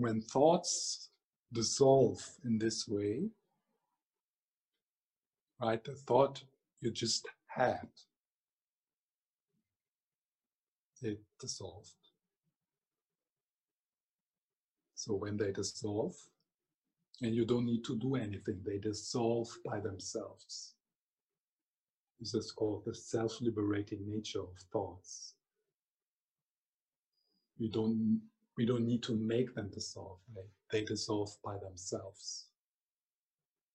when thoughts dissolve in this way, right, the thought you just had, it dissolved. So when they dissolve, and you don't need to do anything, they dissolve by themselves. This is called the self liberating nature of thoughts. You don't, we don't need to make them dissolve, they, dissolve by themselves.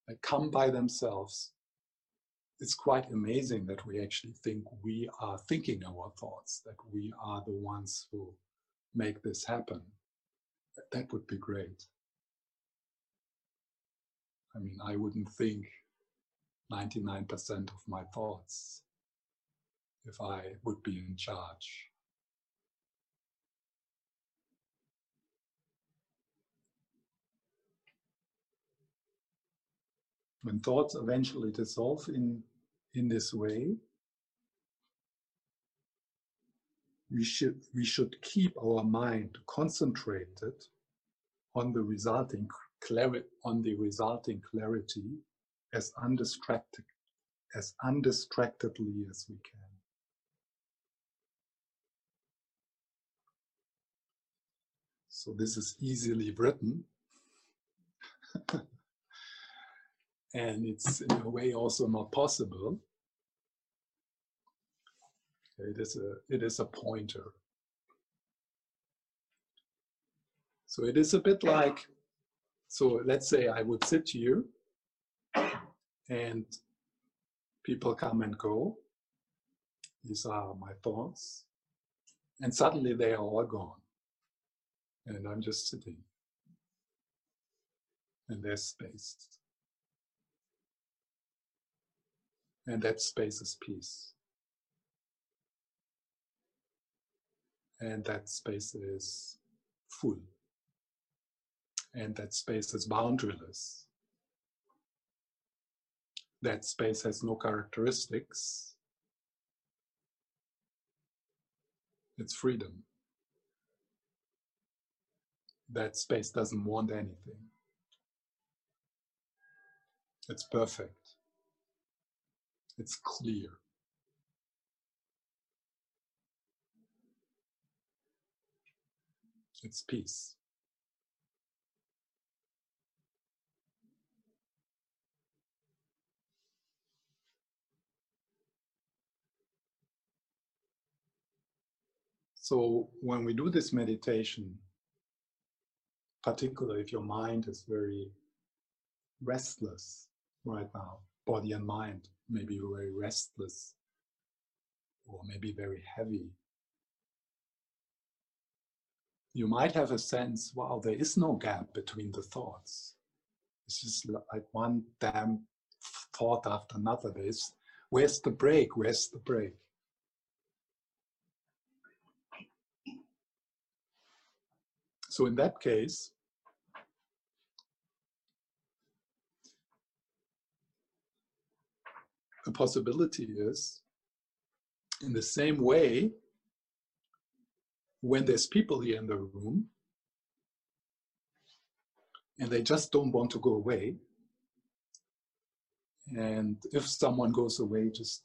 They come by themselves. It's quite amazing that we actually think we are thinking our thoughts, that we are the ones who make this happen. That would be great. I mean, I wouldn't think 99% of my thoughts if I would be in charge. When thoughts eventually dissolve in, in this way, we should, we should keep our mind concentrated on the resulting clarity, on the resulting clarity as undistracted as undistractedly as we can. So this is easily written. and it's in a way also not possible. It is a it is a pointer. So it is a bit like so let's say I would sit here and people come and go. These are my thoughts. And suddenly they are all gone. And I'm just sitting. And there's space. And that space is peace. And that space is full. And that space is boundaryless that space has no characteristics, it's freedom. That space doesn't want anything. It's perfect. It's clear. It's peace. So when we do this meditation, particularly if your mind is very restless right now, body and mind may be very restless or maybe very heavy. You might have a sense, wow, there is no gap between the thoughts. It's just like one damn thought after another. There's, where's the break? Where's the break? So in that case, a possibility is in the same way when there's people here in the room and they just don't want to go away and if someone goes away just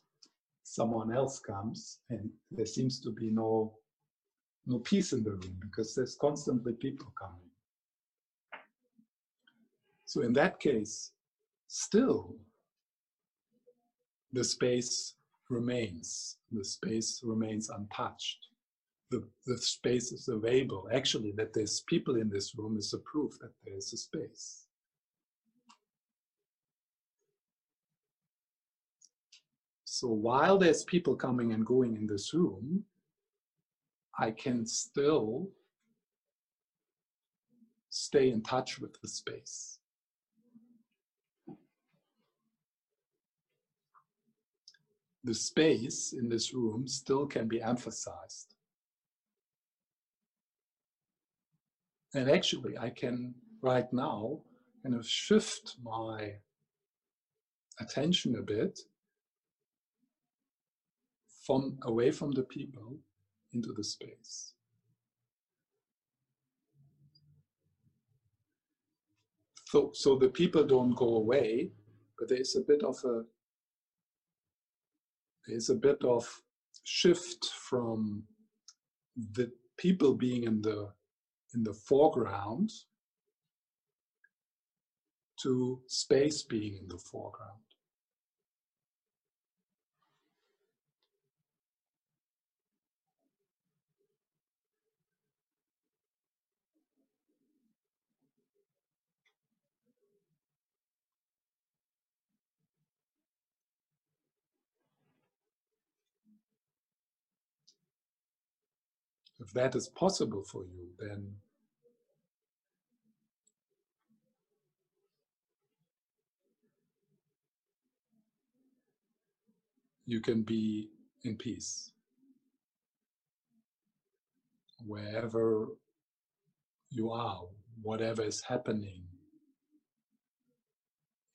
someone else comes and there seems to be no no peace in the room because there's constantly people coming. So in that case, still the space remains. The space remains untouched. The, the space is available. Actually, that there's people in this room is a proof that there's a space. So while there's people coming and going in this room, I can still stay in touch with the space. The space in this room still can be emphasized. And actually, I can right now kind of shift my attention a bit from away from the people into the space. so so the people don't go away, but there is a bit of a there is a bit of shift from the people being in the in the foreground to space being in the foreground. If that is possible for you, then you can be in peace. Wherever you are, whatever is happening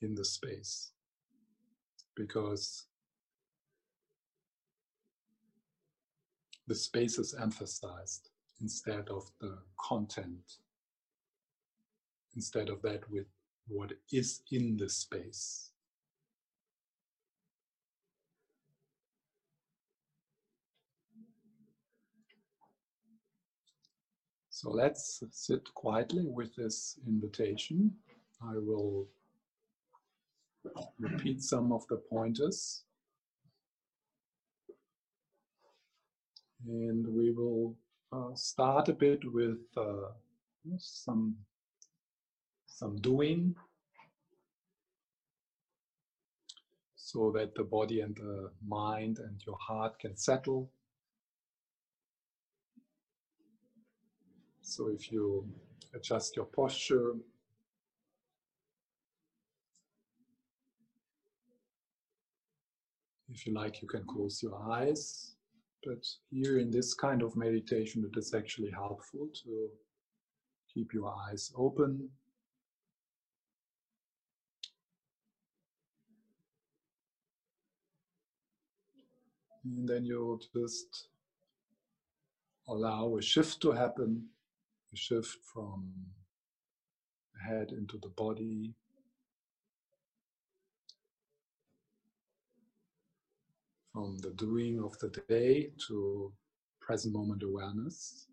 in the space. Because the space is emphasized instead of the content, instead of that with what is in the space. So let's sit quietly with this invitation. I will repeat some of the pointers. And we will uh, start a bit with uh, some, some doing. So that the body and the mind and your heart can settle. So if you adjust your posture, if you like, you can close your eyes. But here in this kind of meditation, it is actually helpful to keep your eyes open. And then you'll just allow a shift to happen a shift from the head into the body. From the doing of the day to present moment awareness.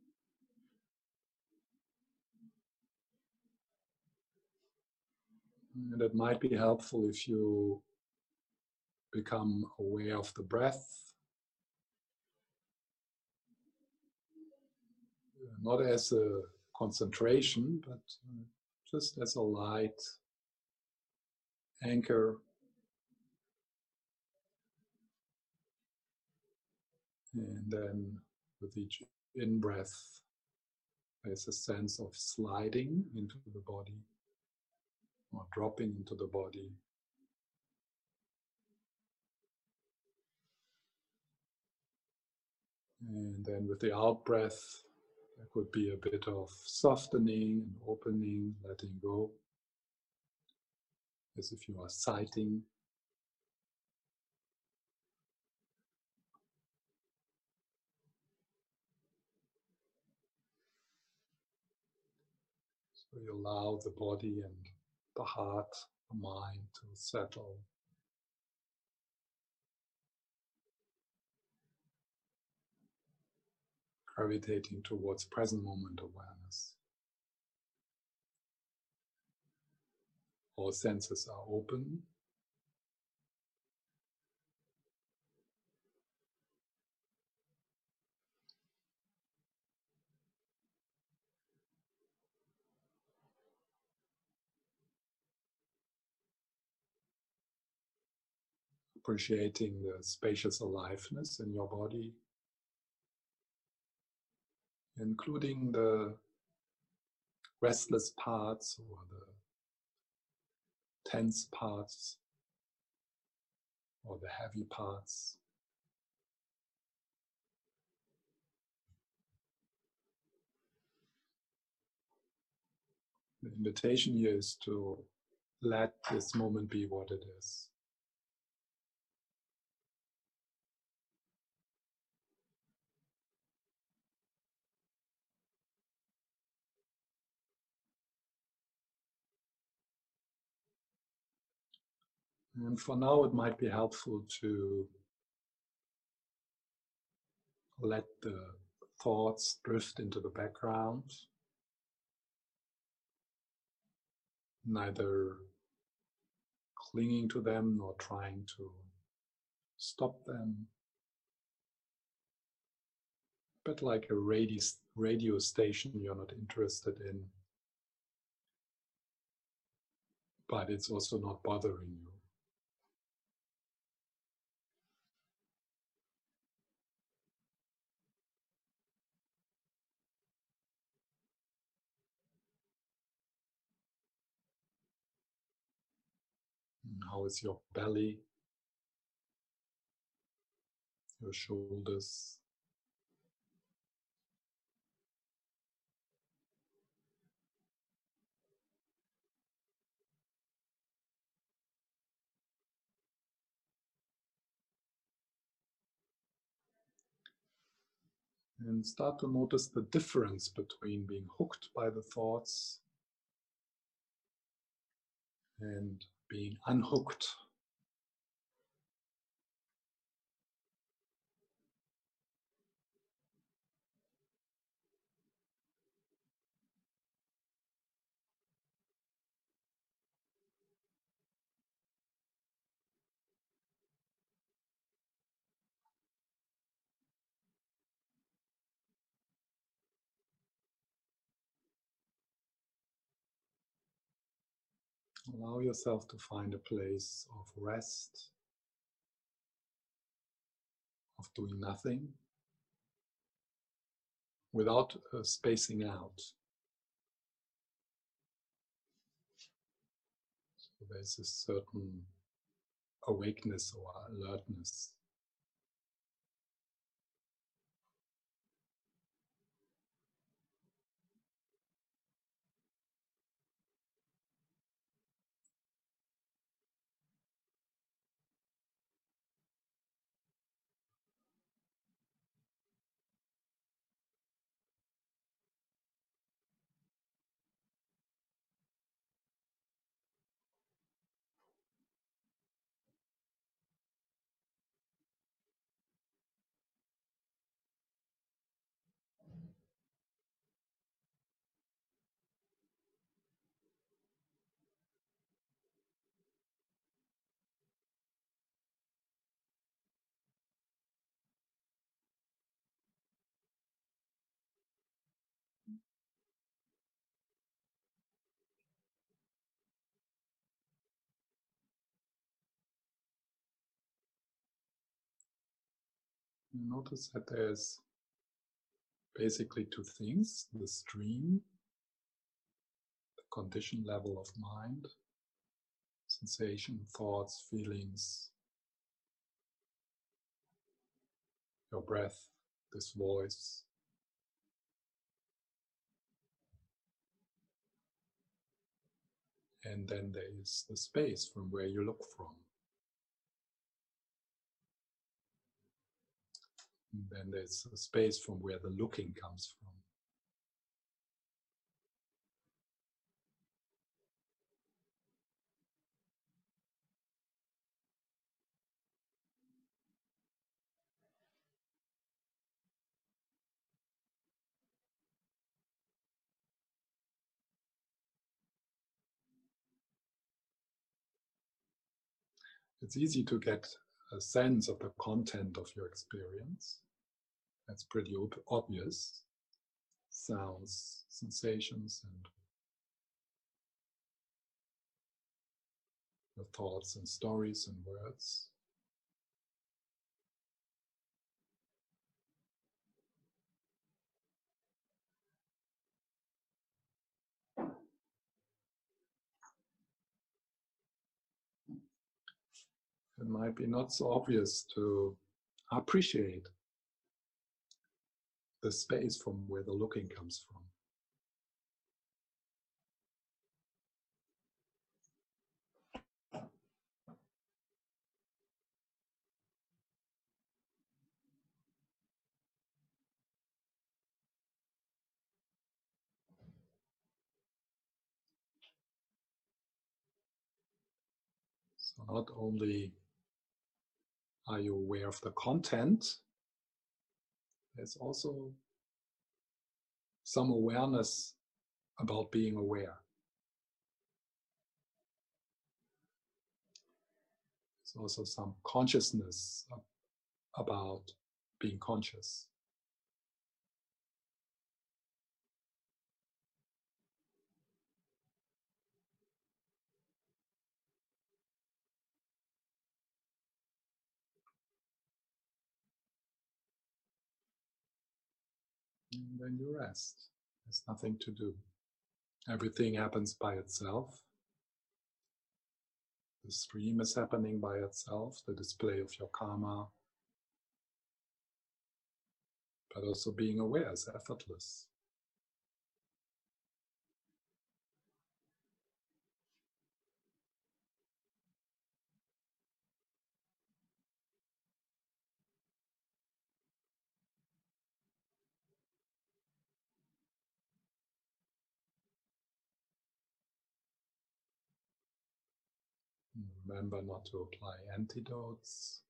And it might be helpful if you become aware of the breath not as a concentration, but just as a light anchor. And then with each in breath, there's a sense of sliding into the body or dropping into the body. And then with the out breath, there could be a bit of softening and opening, letting go, as if you are sighting. You allow the body and the heart, the mind to settle. gravitating towards present moment awareness. All senses are open. Appreciating the spacious aliveness in your body including the restless parts or the tense parts or the heavy parts. The invitation here is to let this moment be what it is. And for now, it might be helpful to let the thoughts drift into the background, neither clinging to them nor trying to stop them, but like a radio, station you're not interested in, but it's also not bothering you. How is your belly? Your shoulders? And start to notice the difference between being hooked by the thoughts and being unhooked. Allow yourself to find a place of rest, of doing nothing, without uh, spacing out. So there's a certain awakeness or alertness. You notice that there's basically two things the stream, the condition level of mind, sensation, thoughts, feelings, your breath, this voice. And then there is the space from where you look from. Then there's a space from where the looking comes from. It's easy to get a sense of the content of your experience. That's pretty ob obvious. Sounds, sensations, and your thoughts and stories and words. It might be not so obvious to appreciate the space from where the looking comes from. not only are you aware of the content, there's also some awareness about being aware. There's also some consciousness about being conscious. And then you rest. There's nothing to do. Everything happens by itself. The stream is happening by itself, the display of your karma. But also being aware is effortless. Remember not to apply antidotes.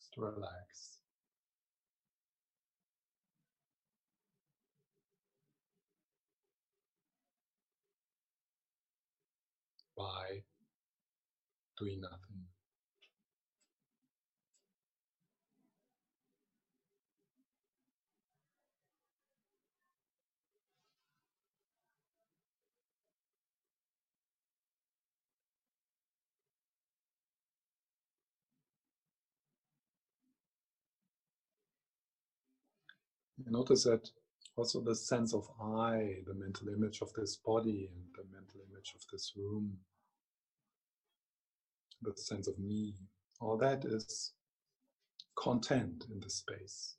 Just relax. By doing nothing. Notice that also the sense of I, the mental image of this body and the mental image of this room, the sense of me, all that is content in the space.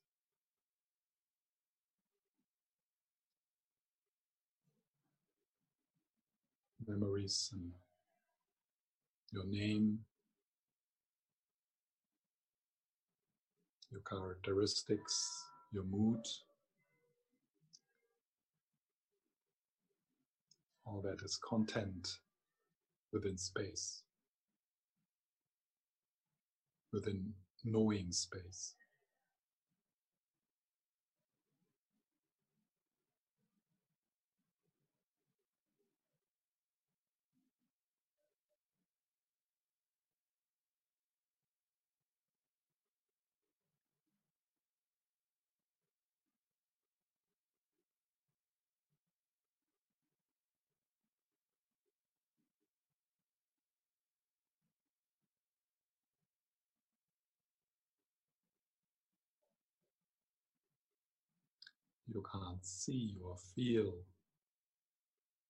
Memories and your name, your characteristics, your mood, all that is content within space, within knowing space. You can't see or feel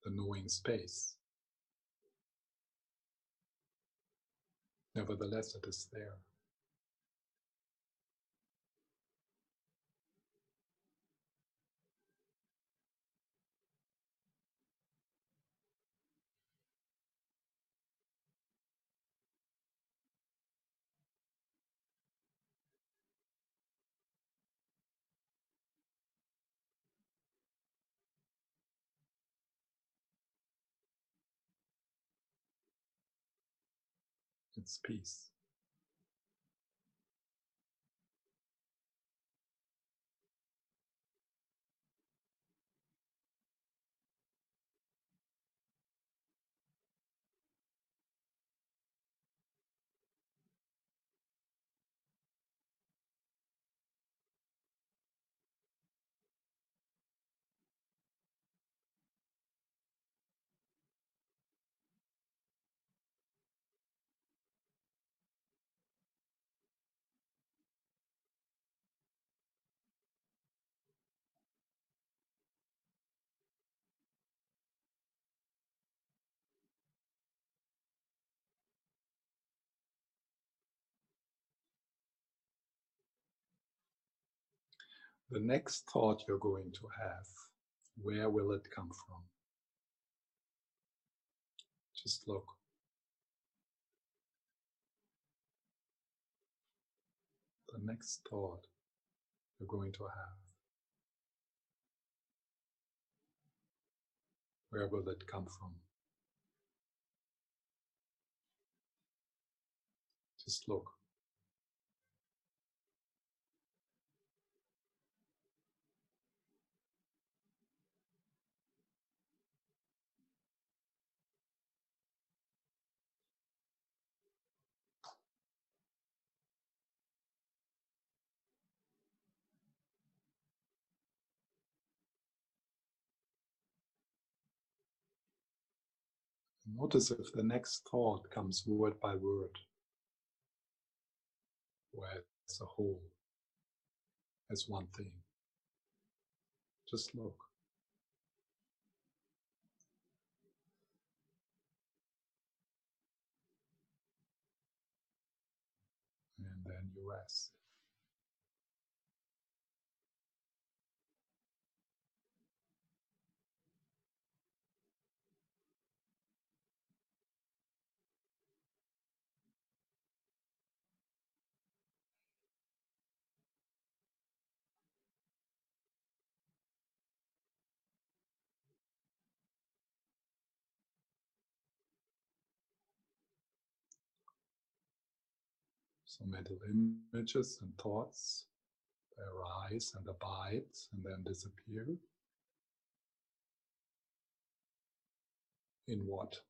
the knowing space. Nevertheless, it is there. Its peace. the next thought you're going to have, where will it come from? Just look. The next thought you're going to have, where will it come from? Just look. Notice if the next thought comes word by word, where it's a whole, as one thing. Just look. And then you rest. So mental images and thoughts arise and abide and then disappear. In what?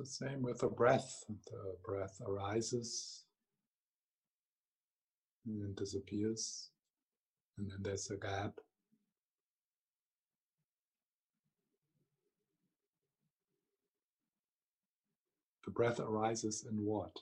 The same with the breath. The breath arises and then disappears, and then there's a gap. The breath arises in what?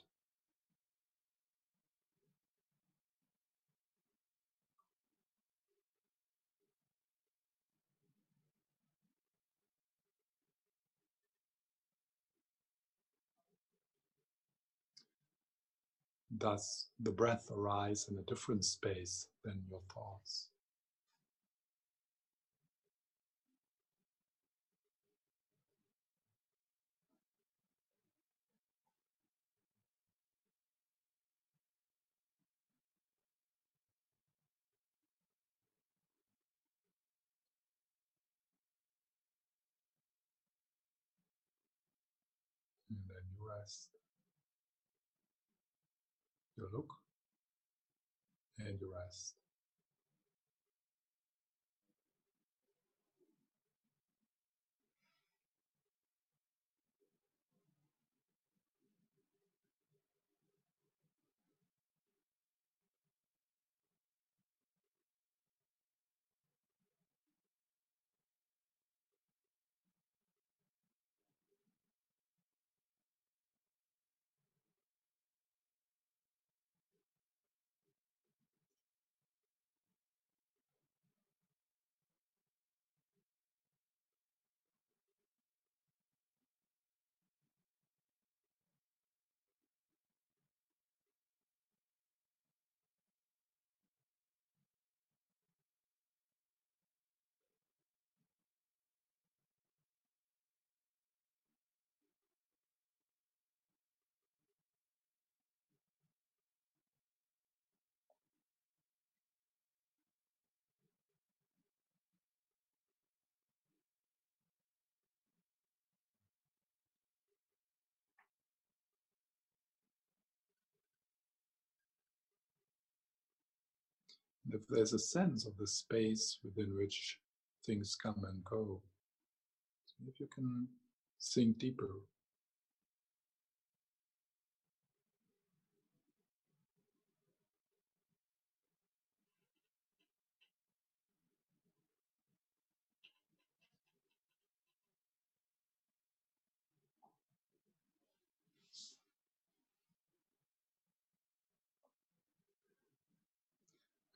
Does the breath arise in a different space than your thoughts? And then you rest. You look and you rest. If there's a sense of the space within which things come and go, if you can sink deeper.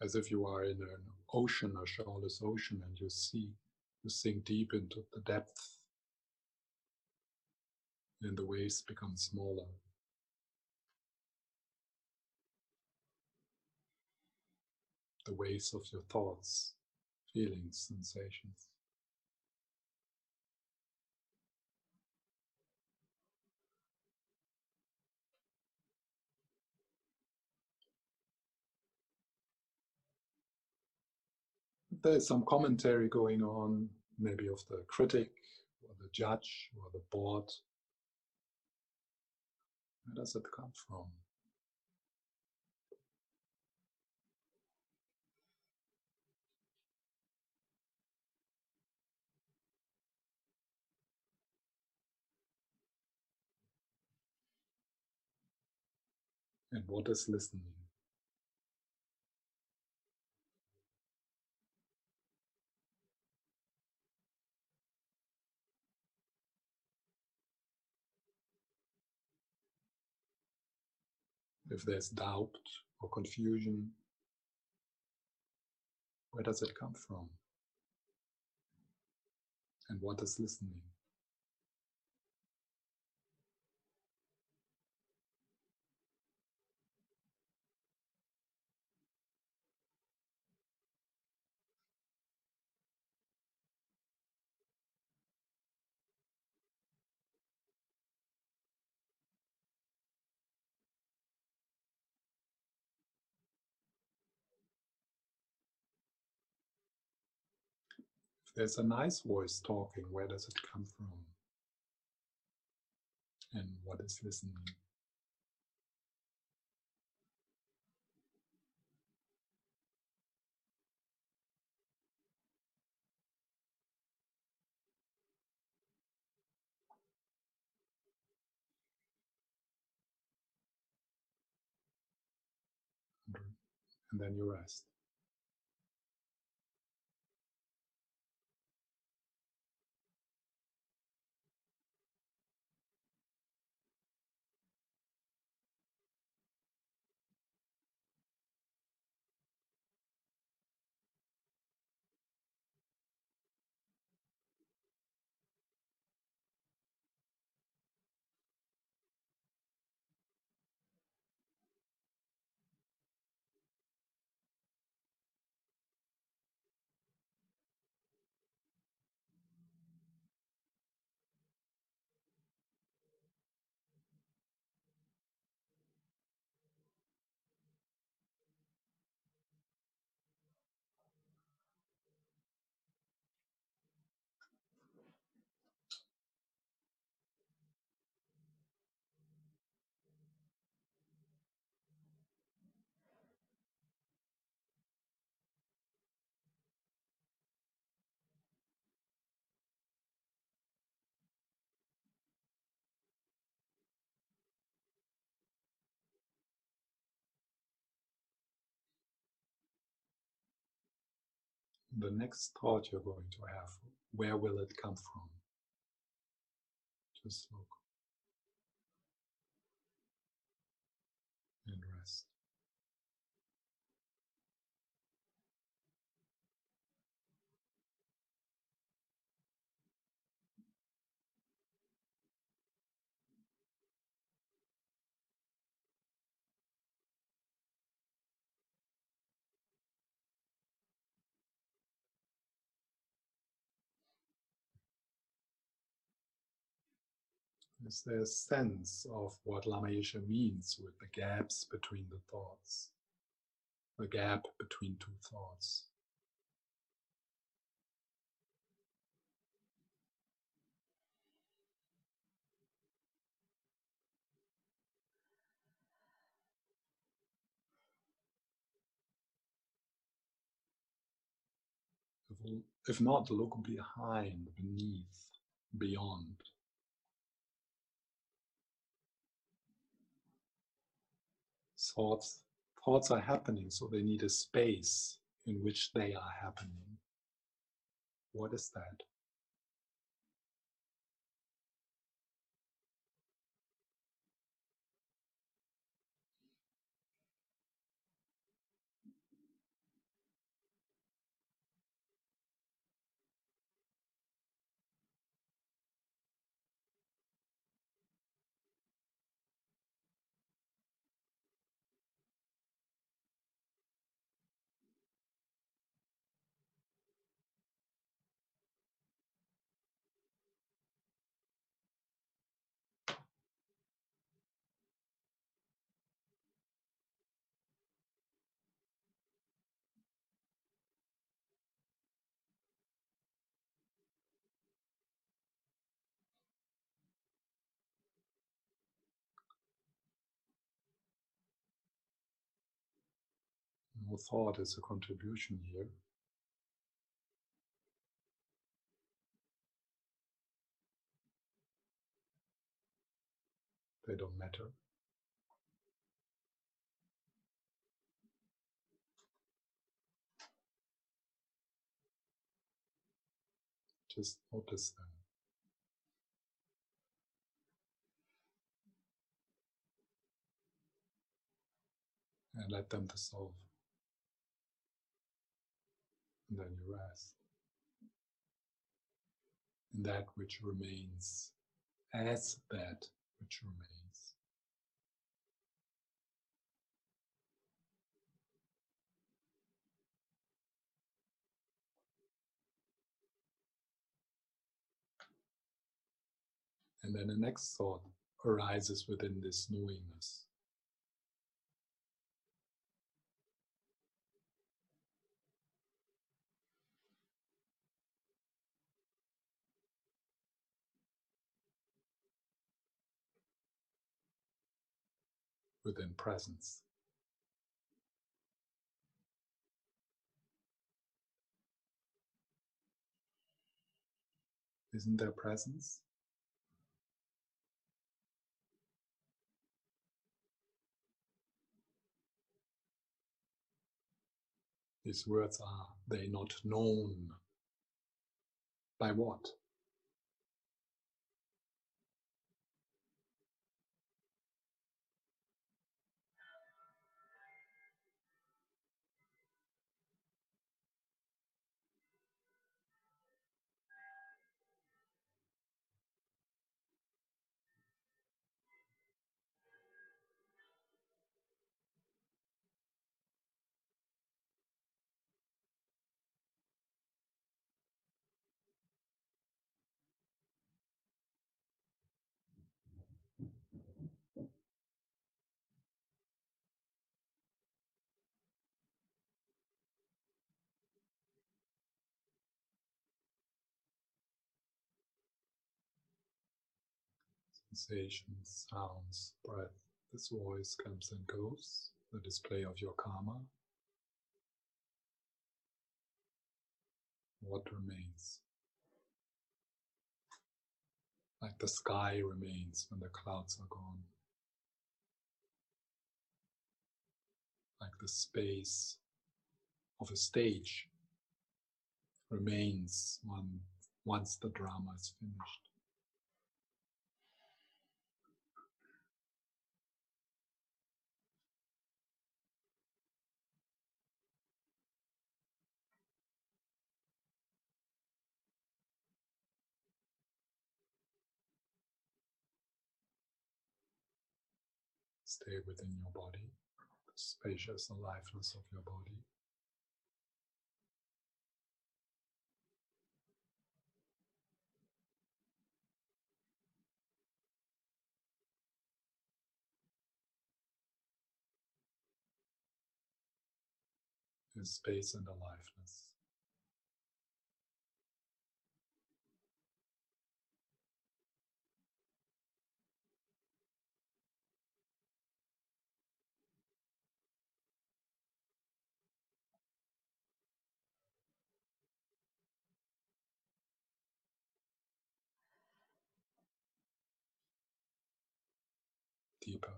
As if you are in an ocean, a shoreless ocean, and you see You sink deep into the depth, and the waves become smaller. The waves of your thoughts, feelings, sensations. There's some commentary going on, maybe of the critic or the judge or the board. Where does it come from? And what is listening? If there's doubt or confusion, where does it come from? And what is listening? There's a nice voice talking, where does it come from? And what is listening? And then you rest. The next thought you're going to have, where will it come from? Just look and rest. Is there a sense of what Lama Yeshe means with the gaps between the thoughts? The gap between two thoughts. If not, look behind, beneath, beyond. Thoughts thoughts are happening so they need a space in which they are happening. What is that No thought is a contribution here. They don't matter. Just notice them. And let them dissolve. And then you rest. In that which remains as that which remains. And then the next thought arises within this knowingness. Within presence. Isn't there presence? These words are they not known? By what? Sensations, sounds, breath. This voice comes and goes, the display of your karma. What remains? Like the sky remains when the clouds are gone. Like the space of a stage remains one, once the drama is finished. Stay within your body, the spacious and aliveness of your body. In space and aliveness. deeper.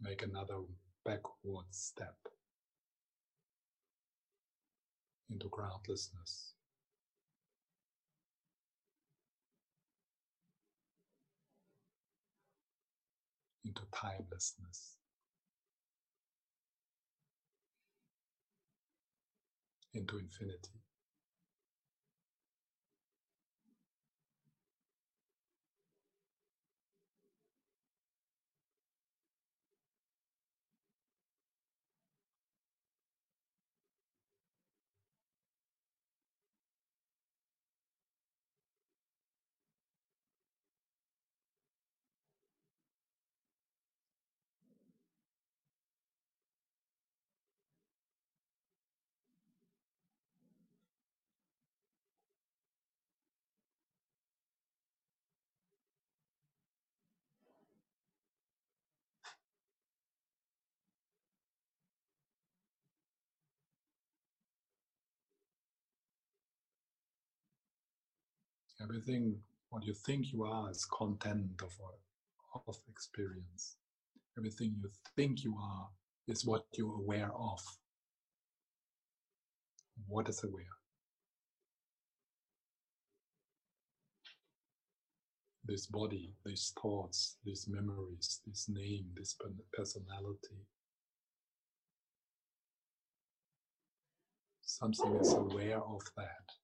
Make another backward step into groundlessness. Into timelessness. into infinity. Everything, what you think you are, is content of, of experience. Everything you think you are is what you're aware of. What is aware? This body, these thoughts, these memories, this name, this personality. Something is aware of that.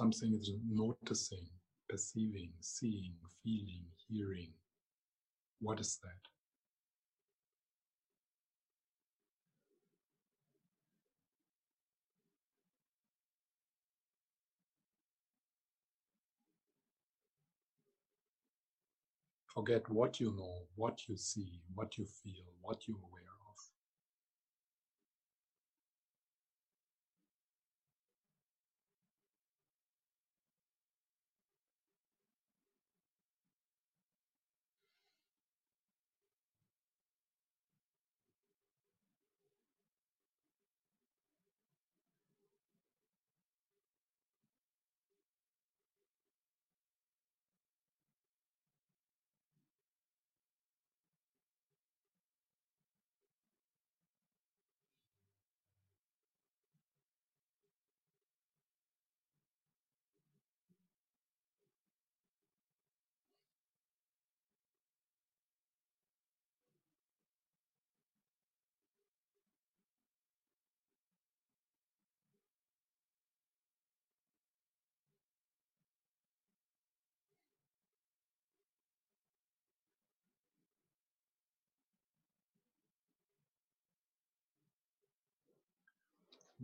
Something is noticing, perceiving, seeing, feeling, hearing. What is that? Forget what you know, what you see, what you feel, what you're aware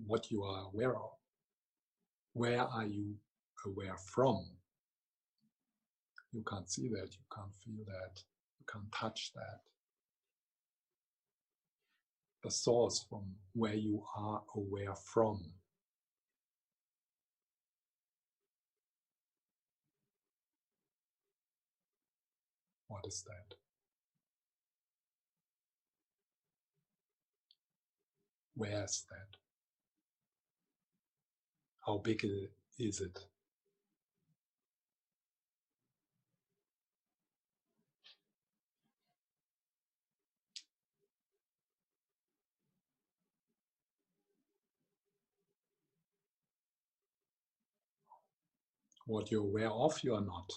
what you are aware of. Where are you aware from? You can't see that, you can't feel that, you can't touch that. The source from where you are aware from. What is that? Where is that? How big is it? What you're aware of, you are not.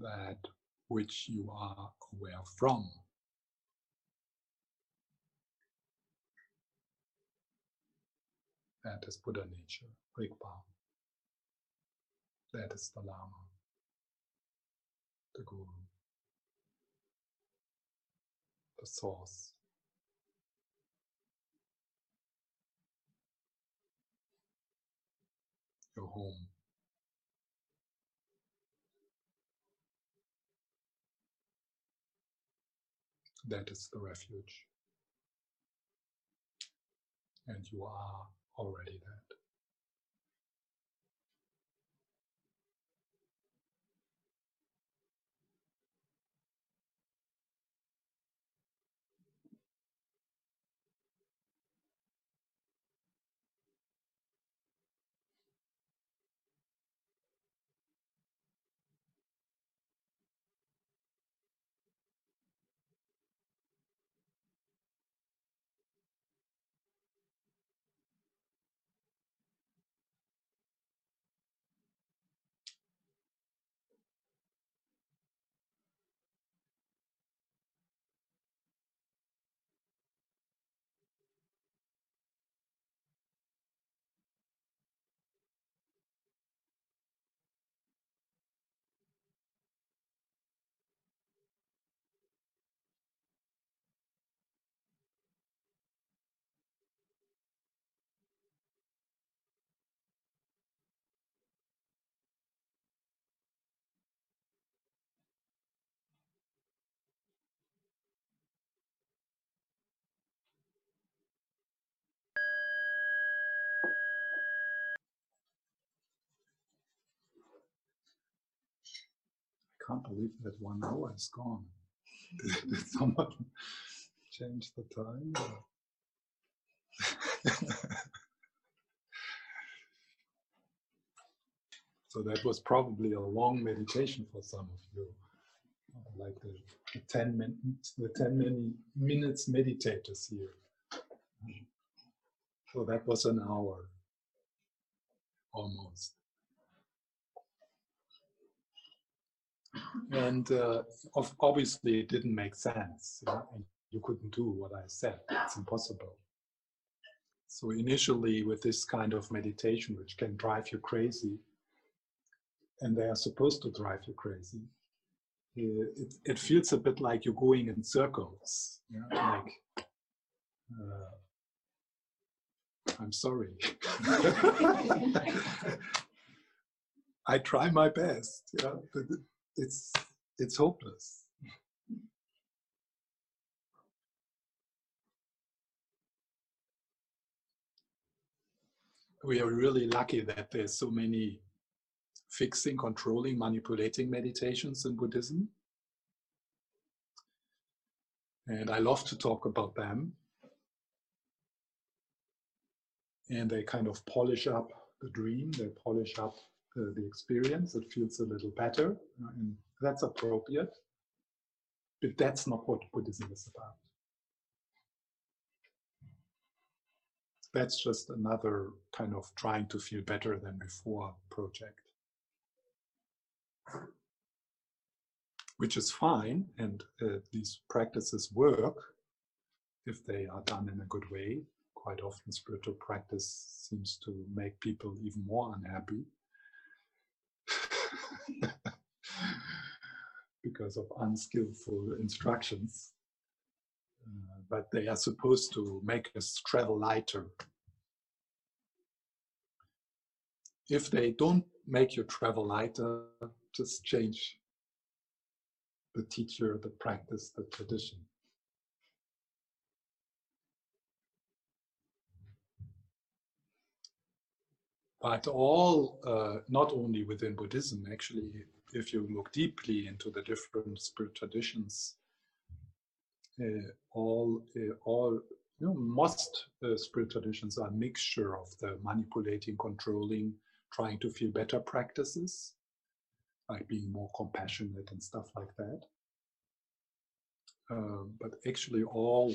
That which you are aware from. That is Buddha nature, Rigpa. That is the Lama, the Guru, the source. Your home. That is the refuge. And you are already that. Can't believe that one hour is gone. Did someone change the time? so that was probably a long meditation for some of you, like the, the ten minutes, the ten minutes meditators here. So that was an hour, almost. And uh, obviously it didn't make sense. You, know? you couldn't do what I said. It's impossible. So initially, with this kind of meditation, which can drive you crazy, and they are supposed to drive you crazy, it, it feels a bit like you're going in circles. You know? Like, uh, I'm sorry. I try my best. Yeah, it's it's hopeless. We are really lucky that there's so many fixing, controlling, manipulating meditations in Buddhism. And I love to talk about them. And they kind of polish up the dream, they polish up the experience. It feels a little better, uh, and that's appropriate. But that's not what Buddhism is about. That's just another kind of trying to feel better than before project. Which is fine, and uh, these practices work if they are done in a good way. Quite often, spiritual practice seems to make people even more unhappy because of unskillful instructions. Uh, but they are supposed to make us travel lighter. If they don't make you travel lighter, just change the teacher, the practice, the tradition. But all, uh, not only within Buddhism, actually, if you look deeply into the different spirit traditions, uh, all, uh, all, you know, most uh, spirit traditions are a mixture of the manipulating, controlling, trying to feel better practices, like being more compassionate and stuff like that. Um, but actually, all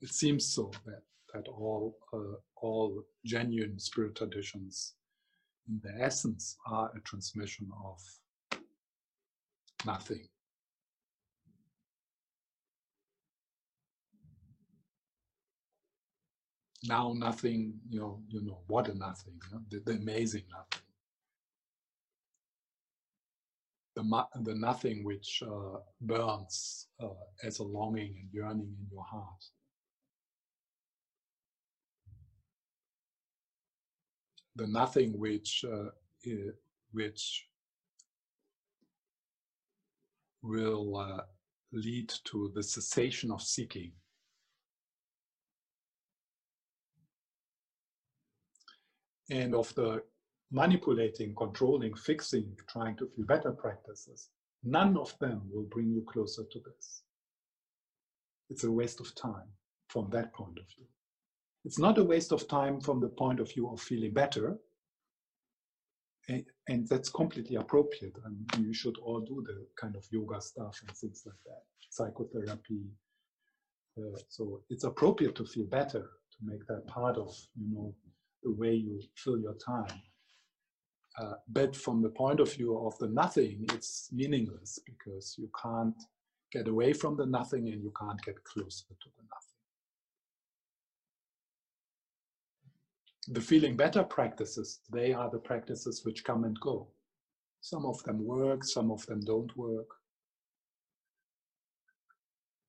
it seems so that that all uh, all genuine spirit traditions in the essence are a transmission of nothing. Now nothing, you know, you know what a nothing, you know, the, the, amazing nothing. The, the nothing which uh, burns uh, as a longing and yearning in your heart. The nothing which uh, which will uh, lead to the cessation of seeking. And of the manipulating, controlling, fixing, trying to feel better practices, none of them will bring you closer to this. It's a waste of time from that point of view. It's not a waste of time from the point of view of feeling better. And, and that's completely appropriate. I mean, you should all do the kind of yoga stuff and things like that, psychotherapy. Uh, so it's appropriate to feel better, to make that part of, you know, the way you fill your time. Uh, but from the point of view of the nothing, it's meaningless because you can't get away from the nothing and you can't get closer to the nothing. The feeling better practices, they are the practices which come and go. Some of them work, some of them don't work.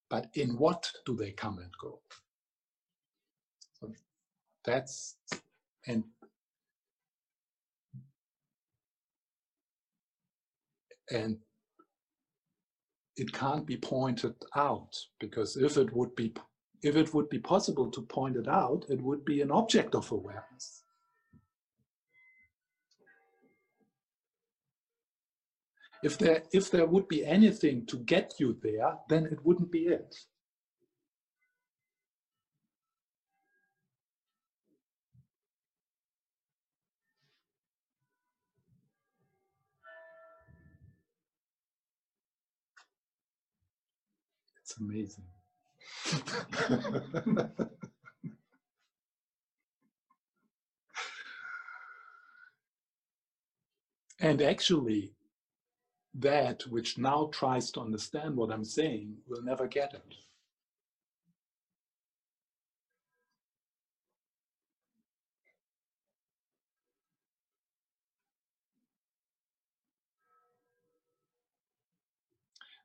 But in what do they come and go? So that's, and and it can't be pointed out because if it would be if it would be possible to point it out, it would be an object of awareness. If there, if there would be anything to get you there, then it wouldn't be it. It's amazing. and actually, that which now tries to understand what I'm saying will never get it.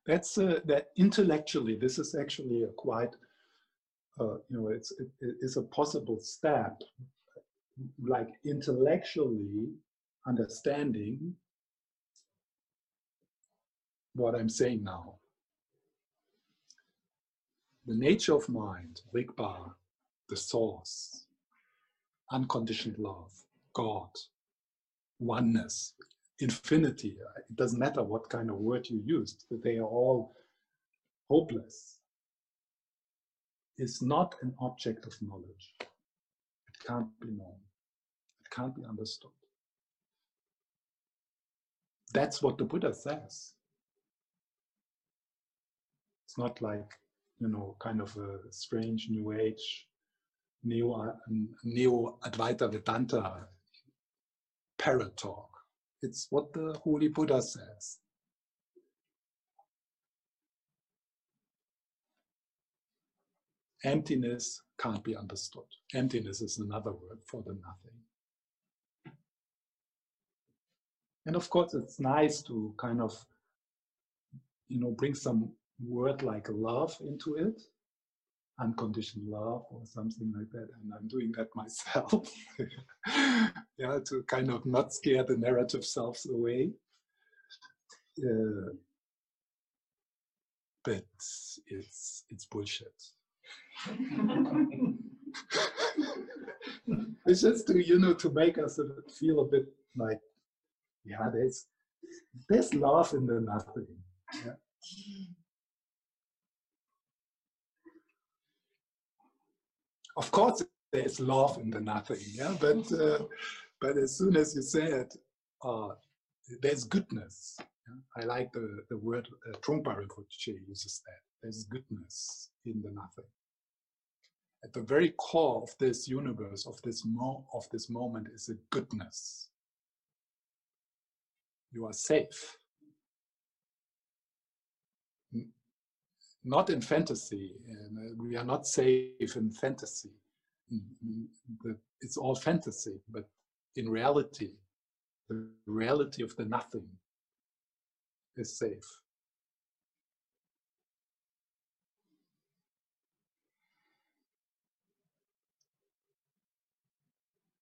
That's uh, that intellectually, this is actually a quite, uh, you know, it's, it, it's a possible step, like intellectually understanding what I'm saying now. The nature of mind, Rigpa, the source, unconditioned love, God, oneness, infinity. It doesn't matter what kind of word you used, they are all hopeless. Is not an object of knowledge. It can't be known. It can't be understood. That's what the Buddha says. It's not like, you know, kind of a strange New Age, Neo, uh, Neo Advaita Vedanta talk. It's what the Holy Buddha says. Emptiness can't be understood. Emptiness is another word for the nothing. And of course, it's nice to kind of, you know, bring some word like love into it, unconditional love or something like that. And I'm doing that myself, yeah, to kind of not scare the narrative selves away. Uh, but it's it's bullshit. it's just to you know to make us feel a bit like yeah there's there's love in the nothing yeah. Of course there's love in the nothing yeah but uh, but as soon as you say it uh, there's goodness yeah? i like the the word uh, Trungpa Rinpoche uses that there's goodness in the nothing. At the very core of this universe of this mo- of this moment is a goodness. You are safe not in fantasy. And uh, we are not safe in fantasy. It's all fantasy, but in reality, the reality of the nothing is safe.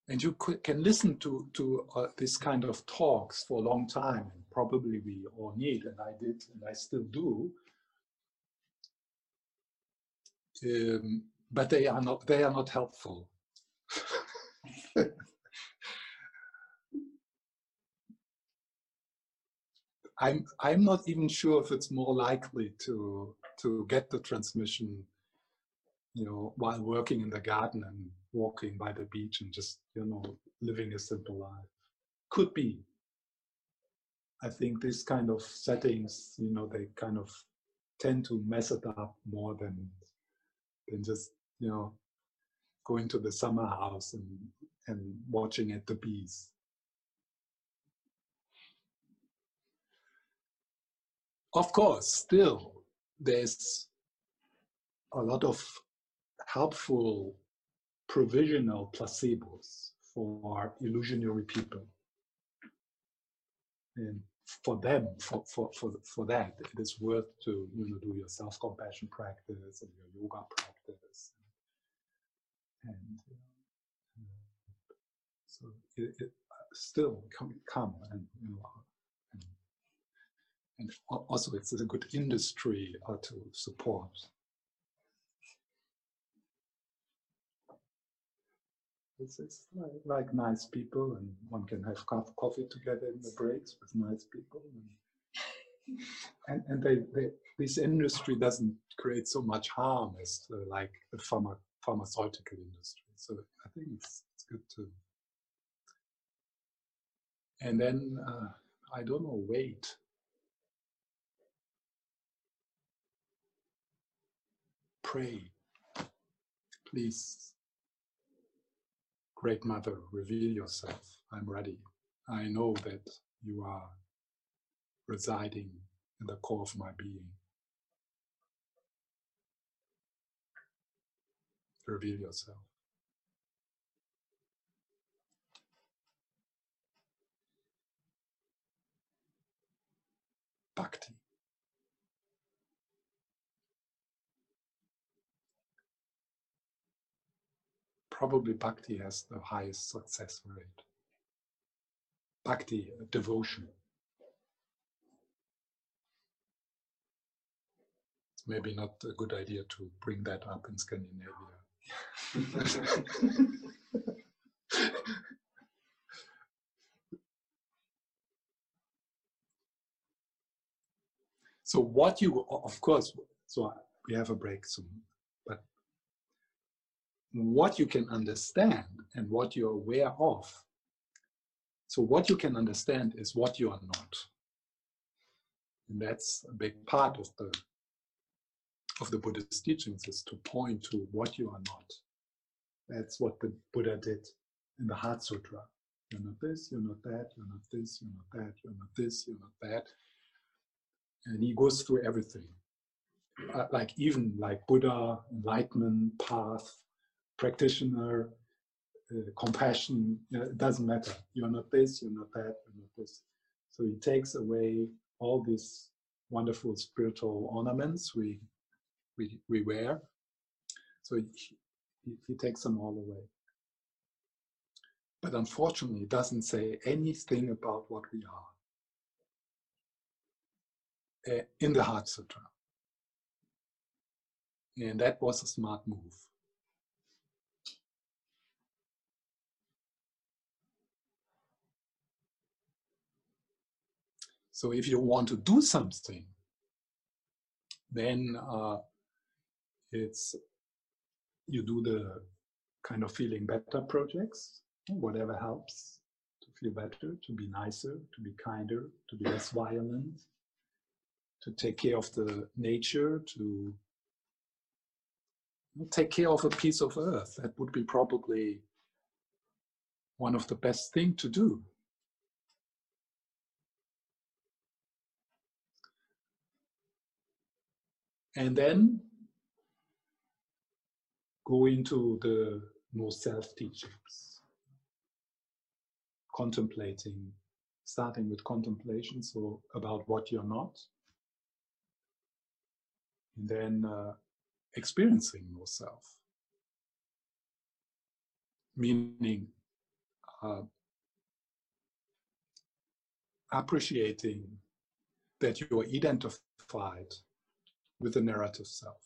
And you can listen to, to uh, this kind of talks for a long time, and probably we all need, and I did, and I still do, um, but they are not they are not helpful. I'm I'm not even sure if it's more likely to to get the transmission, you know, while working in the garden and walking by the beach and just you know living a simple life. Could be. I think these kind of settings, you know, they kind of tend to mess it up more than than just you know going to the summer house and and watching at the bees. Of course, still there's a lot of helpful provisional placebos for illusionary people. And for them, for, for, for, for that, it is worth to you know, do your self-compassion practice and your yoga practice. And, and uh, so it, it, still come, come and, you know, and, and also it's a good industry uh, to support. It's, it's like, like, nice people, and one can have coffee together in the breaks with nice people. and, and they, they, this industry doesn't create so much harm as uh, like the pharma, pharmaceutical industry. So I think it's, it's good to. And then uh, I don't know, wait. Pray. Please, Great Mother, reveal yourself. I'm ready. I know that you are residing in the core of my being. Reveal yourself. Bhakti. Probably Bhakti has the highest success rate. Bhakti, uh, devotion. maybe not a good idea to bring that up in Scandinavia. so what you, of course, so we have a break soon, but what you can understand and what you're aware of. So what you can understand is what you are not. And that's a big part of the of the Buddhist teachings is to point to what you are not. That's what the Buddha did in the Heart Sutra. You're not this, you're not that, you're not this, you're not that, you're not this, you're not that. And he goes through everything. Uh, like even like Buddha, enlightenment, path, practitioner, uh, compassion, you know, it doesn't matter. You're not this, you're not that, you're not this. So he takes away all these wonderful spiritual ornaments we we, we wear. So he, he takes them all away. But unfortunately, it doesn't say anything about what we are in the Heart Sutra. And that was a smart move. So if you want to do something, then uh, it's you do the kind of feeling better projects, whatever helps to feel better, to be nicer, to be kinder, to be less violent, to take care of the nature, to take care of a piece of earth. That would be probably one of the best thing to do. And then go into the more self teachings, contemplating, starting with contemplation, so about what you're not, and then uh, experiencing yourself, meaning uh, appreciating that you are identified with the narrative self.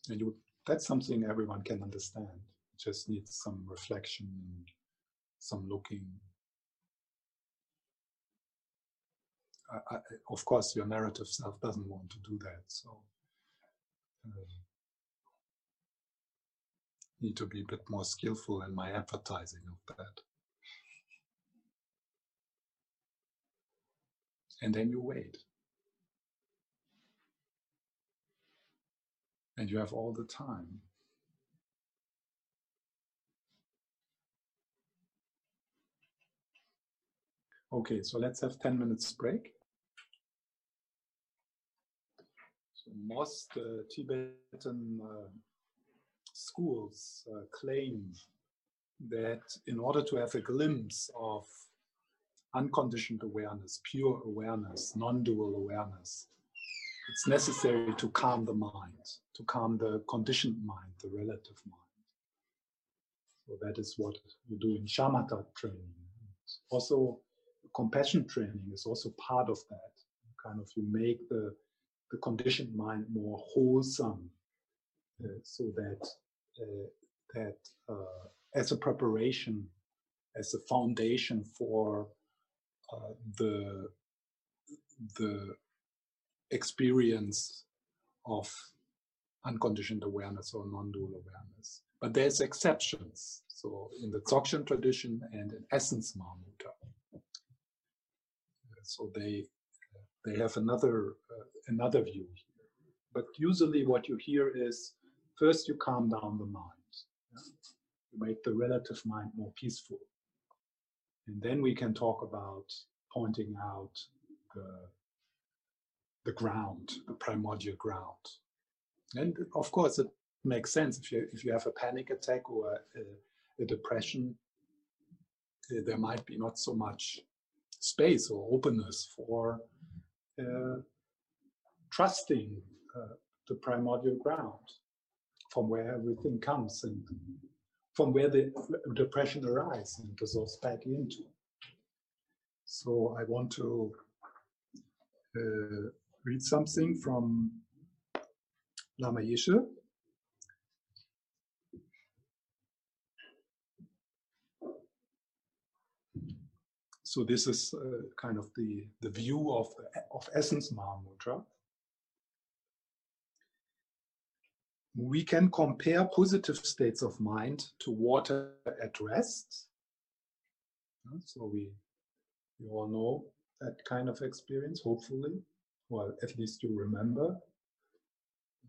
And you, that's something everyone can understand. It just needs some reflection, some looking. I, I, of course, your narrative self doesn't want to do that, so uh, need to be a bit more skillful in my advertising of that. And then you wait. And you have all the time. Okay, so let's have 10 minutes break. So most uh, Tibetan uh, schools uh, claim that in order to have a glimpse of unconditioned awareness, pure awareness, non-dual awareness, it's necessary to calm the mind, to calm the conditioned mind, the relative mind. So that is what you do in shamatha training. Also, compassion training is also part of that. Kind of you make the the conditioned mind more wholesome, uh, so that uh, that uh, as a preparation, as a foundation for uh, the the experience of unconditioned awareness or non-dual awareness. But there's exceptions. So in the Dzogchen tradition and in Essence Mahamudra, so they they have another uh, another view here. But usually, what you hear is first you calm down the mind, yeah? you make the relative mind more peaceful, and then we can talk about pointing out the the ground, the primordial ground. And of course, it makes sense if you if you have a panic attack or a, a depression, uh, there might be not so much space or openness for uh, trusting uh, the primordial ground from where everything comes and from where the depression arises and dissolves back into. So I want to read something from Lama Yeshe. So this is uh, kind of the, the view of, of Essence Mahamudra. We can compare positive states of mind to water at rest. So we, we all know that kind of experience, hopefully well, at least you remember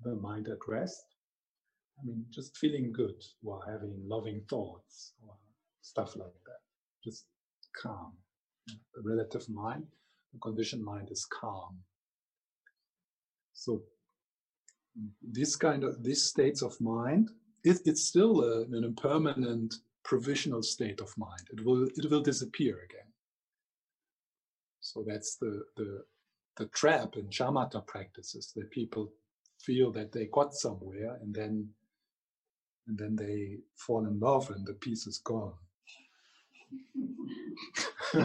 the mind at rest. I mean, just feeling good while having loving thoughts or stuff like that. Just calm. The relative mind, the conditioned mind is calm. So this kind of these states of mind, it, it's still a, an impermanent provisional state of mind. It will it will disappear again. So that's the the the trap in shamatha practices that people feel that they got somewhere and then and then they fall in love and the peace is gone.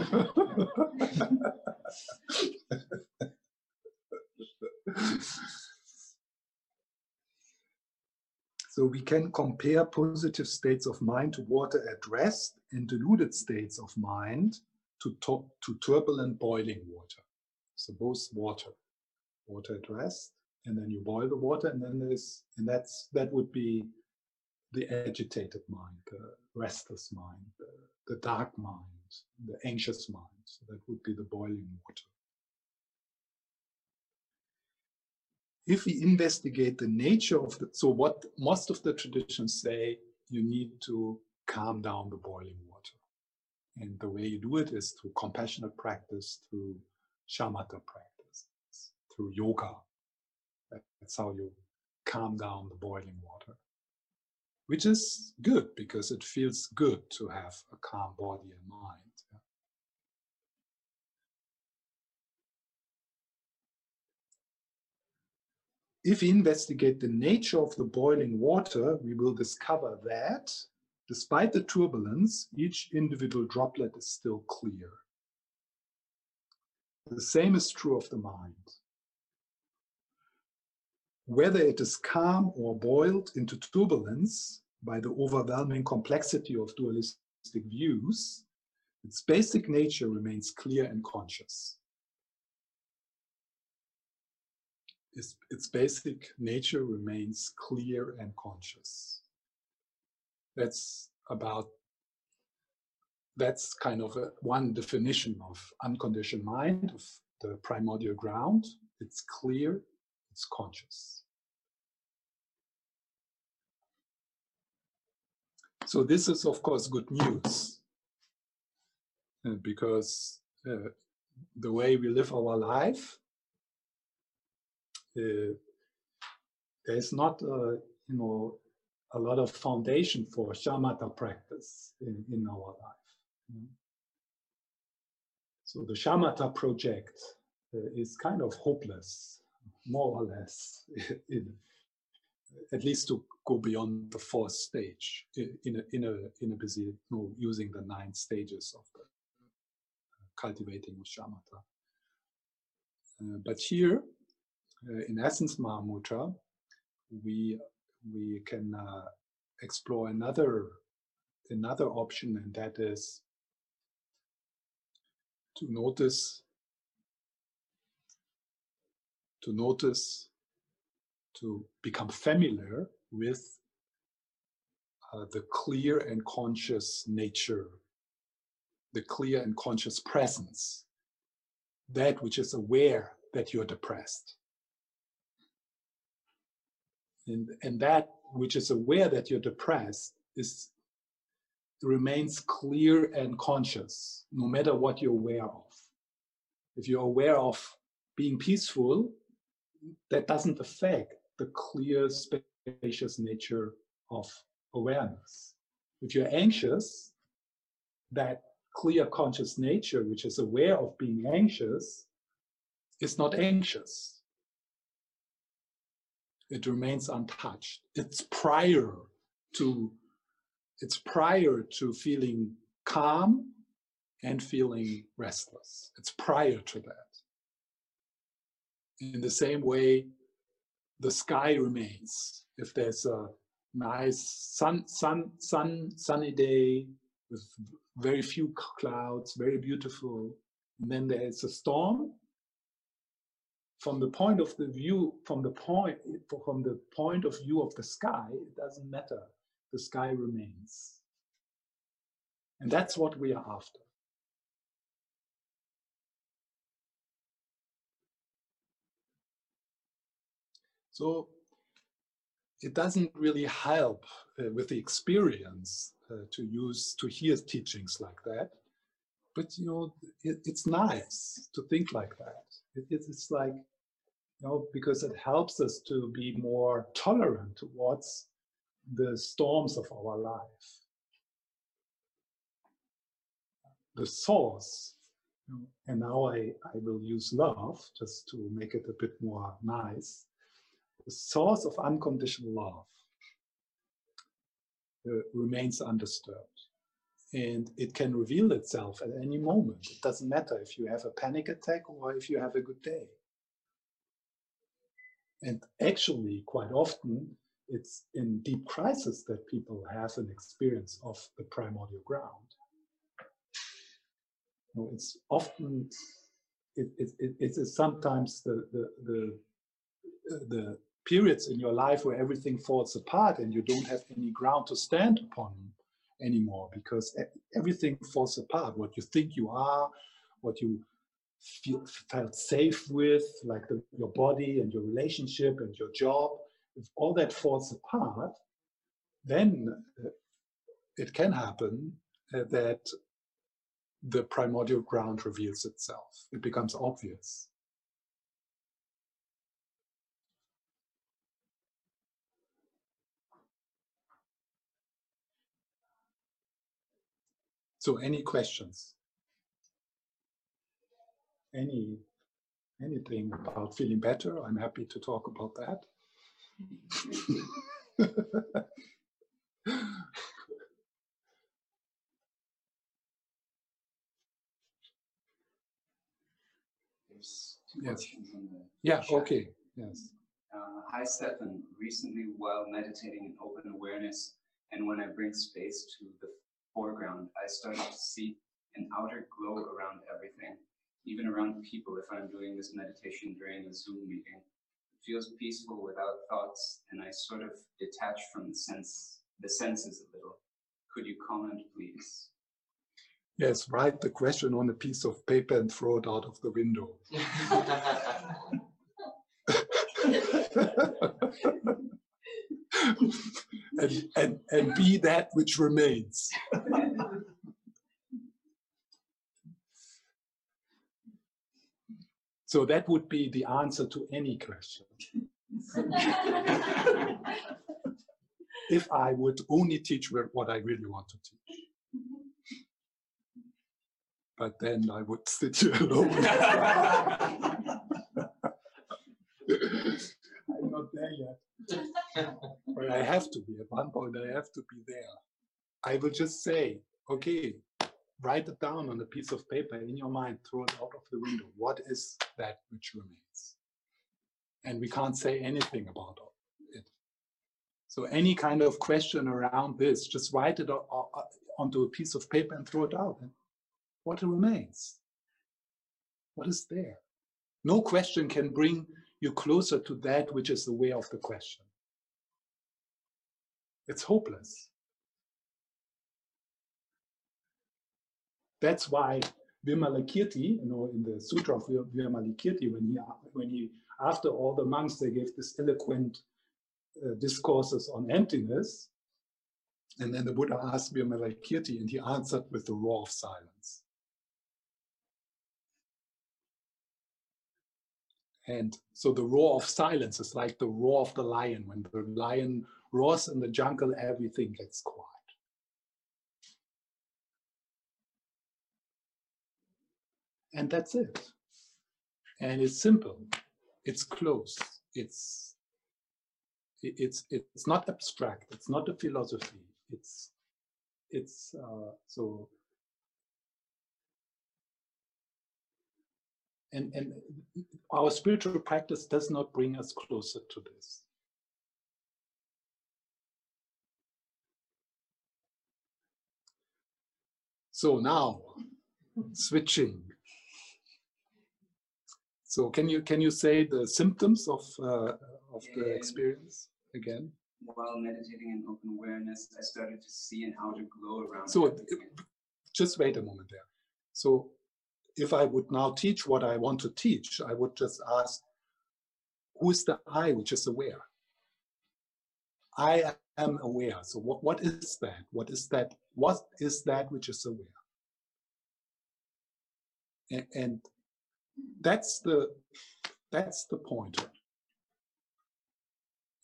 so we can compare positive states of mind to water at rest and deluded states of mind to, to turbulent boiling water. So both water, water at rest, and then you boil the water, and then there's, and that's that would be the agitated mind, the restless mind, the, the dark mind, the anxious mind. So that would be the boiling water. If we investigate the nature of the, so what most of the traditions say, you need to calm down the boiling water. And the way you do it is through compassionate practice, through shamatha practice, through yoga. That's how you calm down the boiling water, which is good because it feels good to have a calm body and mind. If we investigate the nature of the boiling water, we will discover that despite the turbulence, each individual droplet is still clear. The same is true of the mind. Whether it is calm or boiled into turbulence by the overwhelming complexity of dualistic views, its basic nature remains clear and conscious. Its, its basic nature remains clear and conscious. That's about that's kind of a, one definition of unconditioned mind, of the primordial ground. It's clear, it's conscious. So this is, of course, good news uh, because uh, the way we live our life, uh, there's not, uh, you know, a lot of foundation for shamatha practice in, in our life. So the shamatha project uh, is kind of hopeless, more or less, in, at least to go beyond the fourth stage in a, in a, in a busy, know, using the nine stages of the cultivating of shamatha. Uh, but here, uh, in Essence Mahamudra, we, we can uh, explore another, another option, and that is to notice, to notice, to become familiar with uh, the clear and conscious nature, the clear and conscious presence, that which is aware that you're depressed. And, and that which is aware that you're depressed is remains clear and conscious no matter what you're aware of. If you're aware of being peaceful, that doesn't affect the clear, spacious nature of awareness. If you're anxious, that clear conscious nature, which is aware of being anxious, is not anxious. It remains untouched. It's prior to it's prior to feeling calm and feeling restless. It's prior to that. In the same way, the sky remains. If there's a nice sun, sun, sun, sunny day with very few clouds, very beautiful, and then there's a storm. From the point of the view, from the point, from the point of view of the sky, it doesn't matter the sky remains. And that's what we are after. So it doesn't really help uh, with the experience uh, to use to hear teachings like that but you know it, it's nice to think like that it, it's like you know because it helps us to be more tolerant towards the storms of our life. The source, and now I, I will use love just to make it a bit more nice. The source of unconditional love uh, remains undisturbed. And it can reveal itself at any moment. It doesn't matter if you have a panic attack or if you have a good day. And actually, quite often, it's in deep crisis that people have an experience of the primordial ground. You know, it's often it, it, it, it is sometimes the, the the the periods in your life where everything falls apart and you don't have any ground to stand upon anymore because everything falls apart. What you think you are, what you feel, felt safe with, like the, your body and your relationship and your job, if all that falls apart, then uh, it can happen uh, that the primordial ground reveals itself. It becomes obvious. So any questions? Any anything about feeling better? I'm happy to talk about that. There's yes. Yeah, chat. okay. Yes. Uh, hi, Stefan. Recently, while meditating in open awareness, and when I bring space to the foreground, I started to see an outer glow around everything, even around people if I'm doing this meditation during a Zoom meeting It feels peaceful without thoughts, and I sort of detach from the sense, the senses a little. Could you comment, please? Yes, write the question on a piece of paper and throw it out of the window. and, and, and be that which remains. So that would be the answer to any question. if I would only teach what I really want to teach. But then I would sit here alone. I'm not there yet. but I have to be. At one point, I have to be there. I will just say, okay, write it down on a piece of paper in your mind, throw it out of the window. What is that which remains? And we can't say anything about it. So any kind of question around this, just write it onto a piece of paper and throw it out. And what remains? What is there? No question can bring you closer to that which is the way of the question. It's hopeless. That's why Vimalakirti, you know, in the Sutra of Vimalakirti, when he, when he, after all the monks, they gave this eloquent uh, discourses on emptiness, and then the Buddha asked Vimalakirti, and he answered with the roar of silence. And so the roar of silence is like the roar of the lion. When the lion roars in the jungle, everything gets quiet. And that's it. And it's simple. It's close. It's it's it's not abstract. It's not a philosophy. It's it's uh, so and and our spiritual practice does not bring us closer to this. So now switching. So can you can you say the symptoms of uh, of the experience again? While meditating in open awareness i started to see an outer glow around so just wait a moment there. So if I would now teach what I want to teach, I would just ask, who is the I which is aware? I am aware. So what, what is that? What is that? What is that which is aware? And, and that's the that's the point.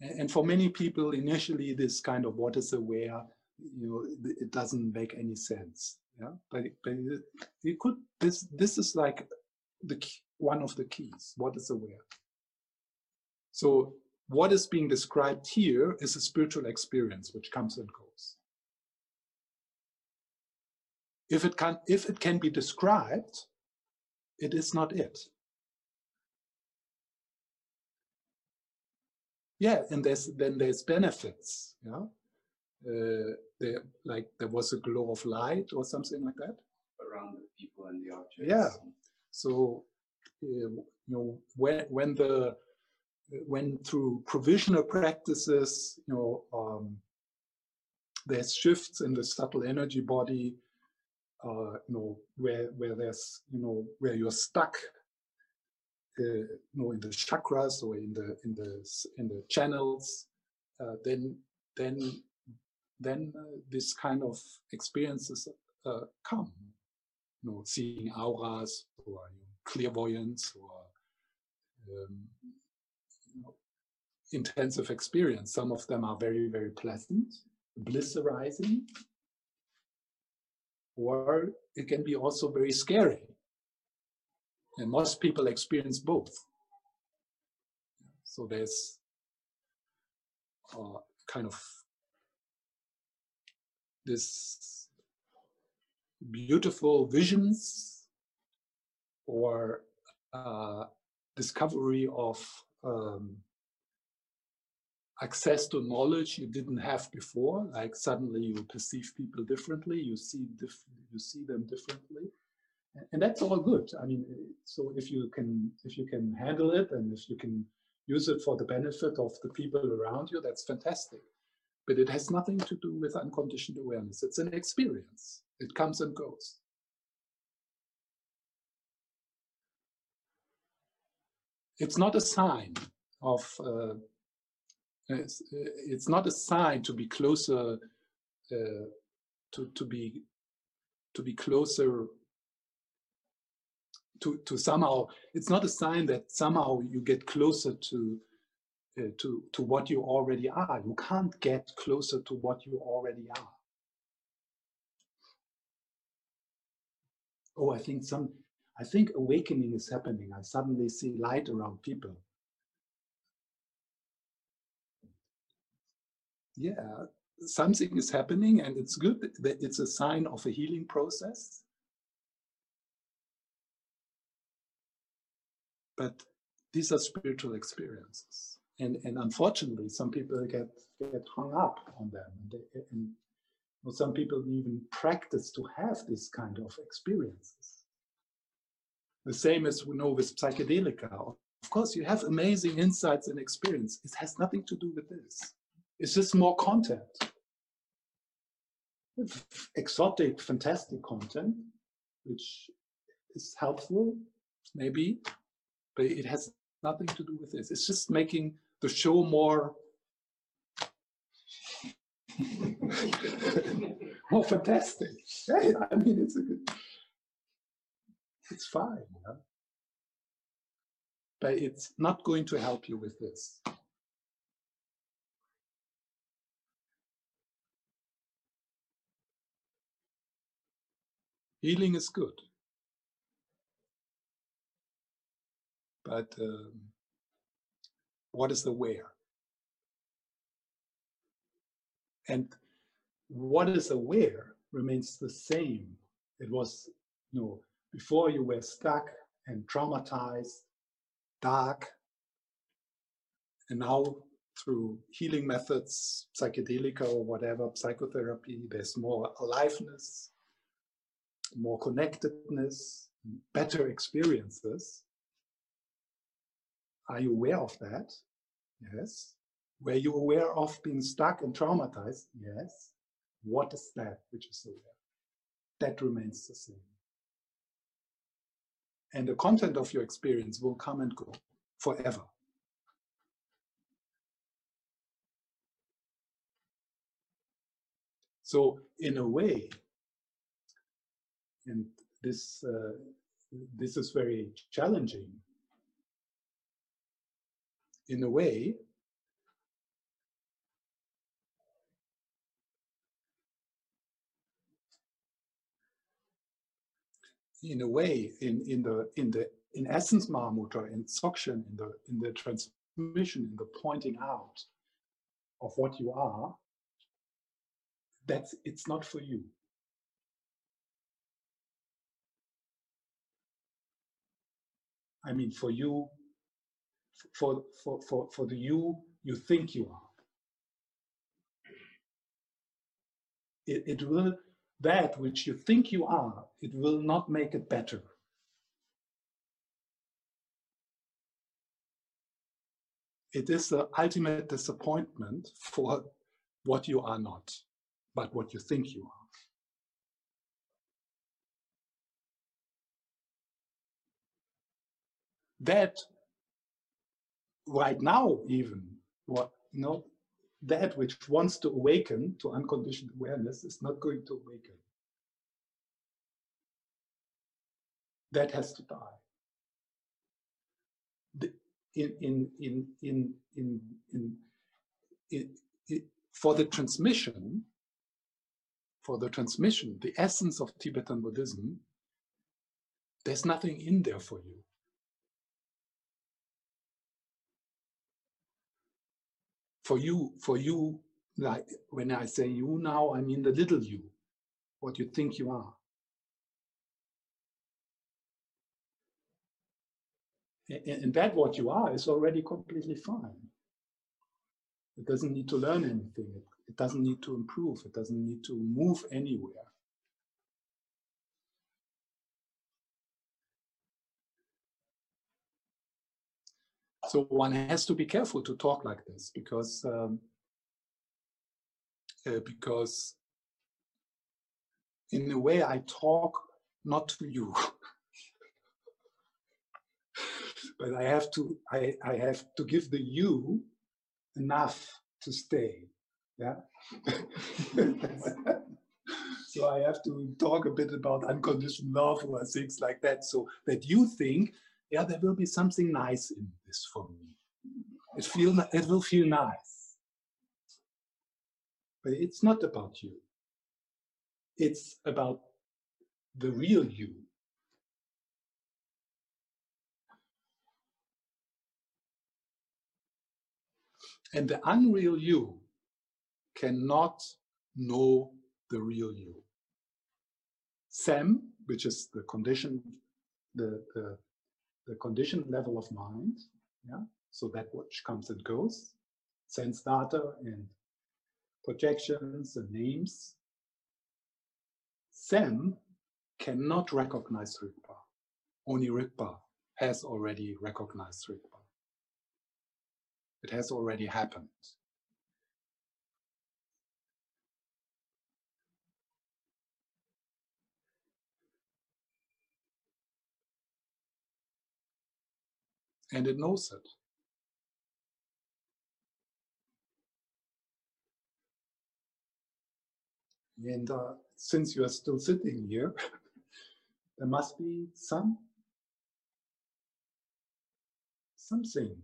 And for many people, initially, this kind of what is aware, you know, it doesn't make any sense yeah but but you could this this is like the key, one of the keys what is aware. So what is being described here is a spiritual experience which comes and goes. If it can if it can be described it is not it. Yeah and there's then there's benefits yeah uh, there like there was a glow of light or something like that around the people and the objects. Yeah. So uh, you know when when the when through provisional practices, you know, um, there's shifts in the subtle energy body, uh, you know, where where there's you know where you're stuck, uh, you know, in the chakras or in the in the in the channels, uh, then then then uh, this kind of experiences uh, come. You know, seeing auras or you know, clairvoyance or um, you know, intensive experience. Some of them are very, very pleasant, bliss arising, or it can be also very scary. And most people experience both. So there's uh, kind of this beautiful visions or uh, discovery of um, access to knowledge you didn't have before like suddenly you perceive people differently you see you see them differently. And that's all good. I mean so if you can if you can handle it and if you can use it for the benefit of the people around you that's fantastic but it has nothing to do with unconditioned awareness. It's an experience. It comes and goes. It's not a sign of, uh, it's, it's, not a sign to be closer, uh, to, to be, to be closer to, to somehow, it's not a sign that somehow you get closer to uh, to, to what you already are. You can't get closer to what you already are. Oh, I think some, I think awakening is happening. I suddenly see light around people. Yeah, something is happening and it's good that it's a sign of a healing process. But these are spiritual experiences and and unfortunately, some people get get hung up on them, and, they, and some people even practice to have this kind of experiences. The same as we know with psychedelica. Of course, you have amazing insights and experience. It has nothing to do with this. It's just more content. Exotic, fantastic content, which is helpful, maybe, but it has nothing to do with this. It's just making the show more more fantastic. Yeah, I mean, it's good, it's fine, but it's not going to help you with this. Healing is good. But um, what is the where? And what is aware remains the same. It was, you know, before you were stuck and traumatized, dark, and now through healing methods, psychedelica or whatever, psychotherapy, there's more aliveness, more connectedness, better experiences. Are you aware of that? Yes. Were you aware of being stuck and traumatized? Yes. What is that which is aware? That remains the same. And the content of your experience will come and go forever. So, in a way, and this uh, this is very challenging. In a way, in a way, in, in the in the in essence Mahamudra, in Dzogchen, in the in the transmission, in the pointing out of what you are, that's it's not for you. I mean, for you, for for for for the you you think you are. It, it will that which you think you are, it will not make it better. It is the ultimate disappointment for what you are not, but what you think you are. That right now, even what you know, that which wants to awaken to unconditioned awareness is not going to awaken. That has to die. The, in, in, in, in, in, in, in, in, for the transmission, for the transmission, the essence of Tibetan Buddhism, there's nothing in there for you. For you, for you, like when I say you now, I mean the little you, what you think you are. And that what you are is already completely fine. It doesn't need to learn anything. It, doesn't need to improve. It doesn't need to move anywhere. So one has to be careful to talk like this because um, uh, because in a way I talk not to you, but I have to I, I have to give the you enough to stay. Yeah. so I have to talk a bit about unconditional love or things like that, so that you think yeah, there will be something nice in this for me. It feel it will feel nice. But it's not about you. It's about the real you. And the unreal you cannot know the real you. Sem, which is the condition, the, the the conditioned level of mind, yeah, so that which comes and goes, sense data and projections and names. Sem cannot recognize Rigpa. only Rigpa has already recognized Rigpa. It has already happened. And it knows it. And uh, since you are still sitting here, there must be some something.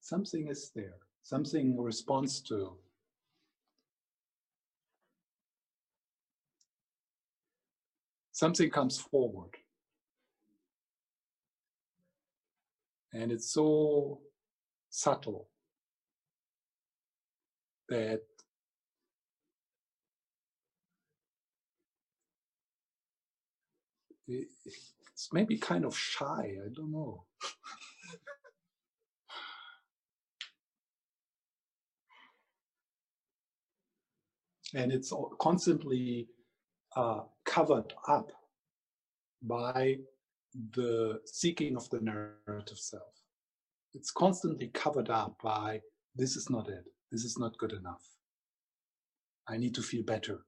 Something is there. Something responds to. Something comes forward. And it's so subtle that it's maybe kind of shy, I don't know. and it's constantly uh, covered up by the seeking of the narrative self. It's constantly covered up by this is not it, this is not good enough. I need to feel better.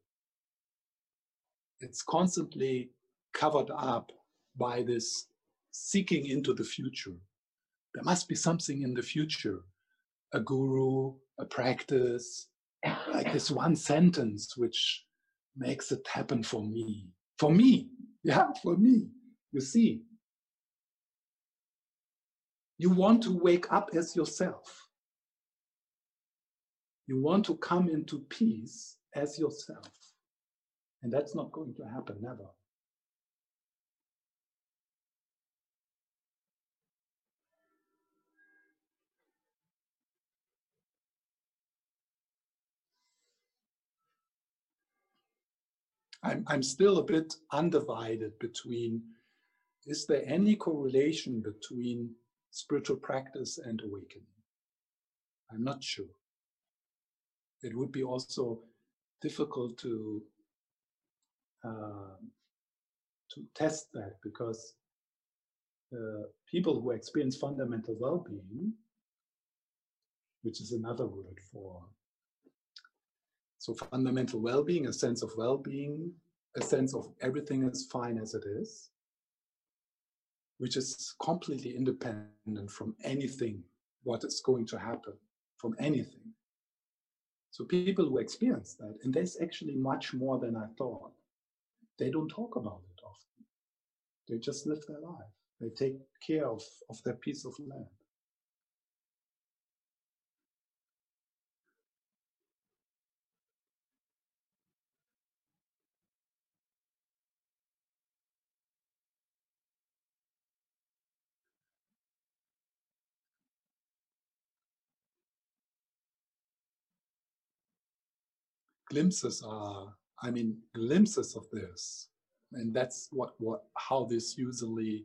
It's constantly covered up by this seeking into the future. There must be something in the future, a guru, a practice, like this one sentence which makes it happen for me. For me, yeah, for me. You see, you want to wake up as yourself. You want to come into peace as yourself. And that's not going to happen, never. I'm, I'm still a bit undivided between is there any correlation between spiritual practice and awakening? I'm not sure. It would be also difficult to uh, to test that because uh, people who experience fundamental well-being, which is another word for so fundamental well-being, a sense of well-being, a sense of everything is fine as it is, which is completely independent from anything, what is going to happen, from anything. So people who experience that, and there's actually much more than I thought, they don't talk about it often. They just live their life. They take care of, of their piece of land. Glimpses are, I mean, glimpses of this. And that's what, what how this usually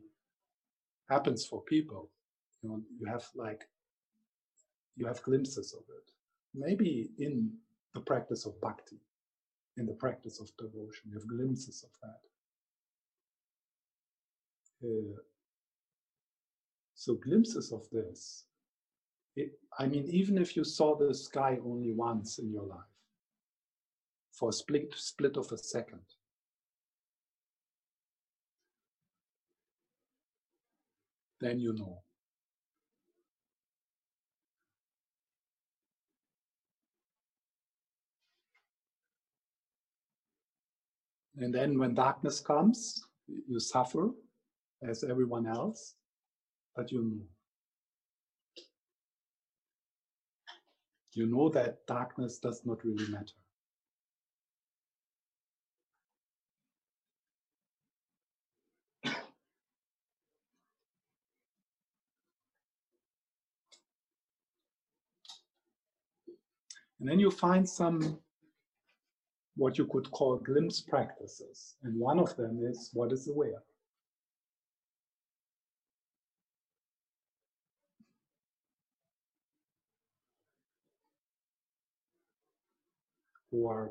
happens for people. You know, you have like, you have glimpses of it. Maybe in the practice of bhakti, in the practice of devotion, you have glimpses of that. Uh, so glimpses of this. It, I mean, even if you saw the sky only once in your life, for a split, split of a second. Then you know. And then when darkness comes, you suffer as everyone else, but you know. You know that darkness does not really matter. And then you find some what you could call glimpse practices. And one of them is what is aware. Or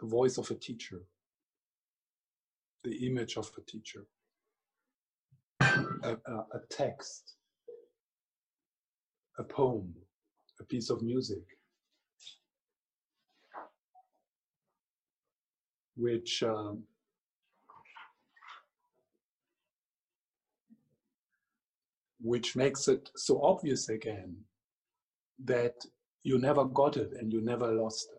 the voice of a teacher, the image of a teacher, a, a, a text, a poem, piece of music, which um, which makes it so obvious again that you never got it and you never lost it.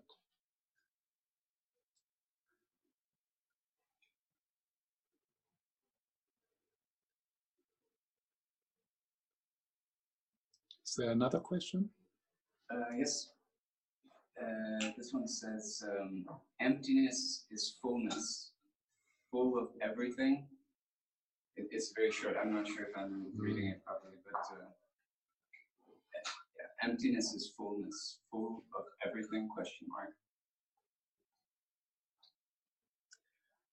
Is there another question? Uh, yes. Uh, this one says, um, emptiness is fullness, full of everything. It, it's very short. I'm not sure if I'm reading it properly, but uh, yeah, emptiness is fullness, full of everything? Question mark.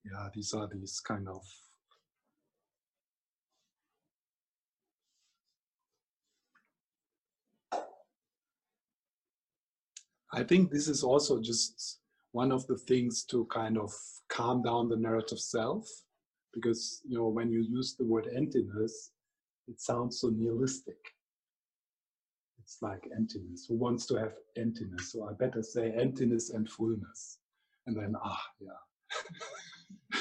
Yeah, these are these kind of I think this is also just one of the things to kind of calm down the narrative self, because you know when you use the word emptiness, it sounds so nihilistic. It's like emptiness. Who wants to have emptiness? So I better say emptiness and fullness, and then ah yeah.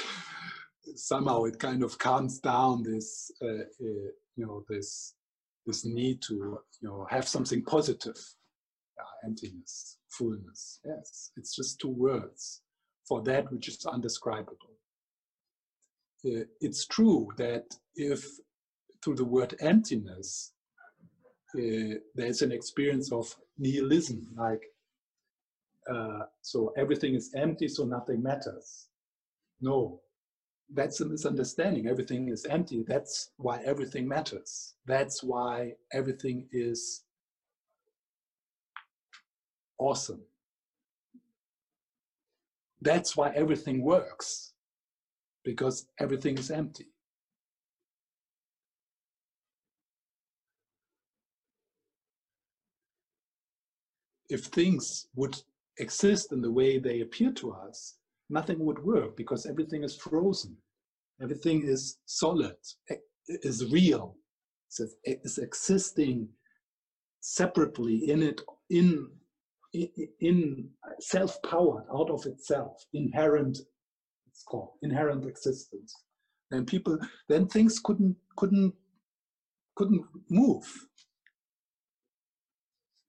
Somehow it kind of calms down this, uh, uh, you know, this this need to you know have something positive emptiness, fullness. Yes, it's just two words for that which is undescribable. Uh, it's true that if through the word emptiness, uh, there's an experience of nihilism, like, uh, so everything is empty, so nothing matters. No, that's a misunderstanding. Everything is empty. That's why everything matters. That's why everything is awesome. That's why everything works, because everything is empty. If things would exist in the way they appear to us, nothing would work because everything is frozen. Everything is solid, is real, is existing separately in it, in in self-powered out of itself inherent it's called inherent existence. And people then things couldn't couldn't couldn't move.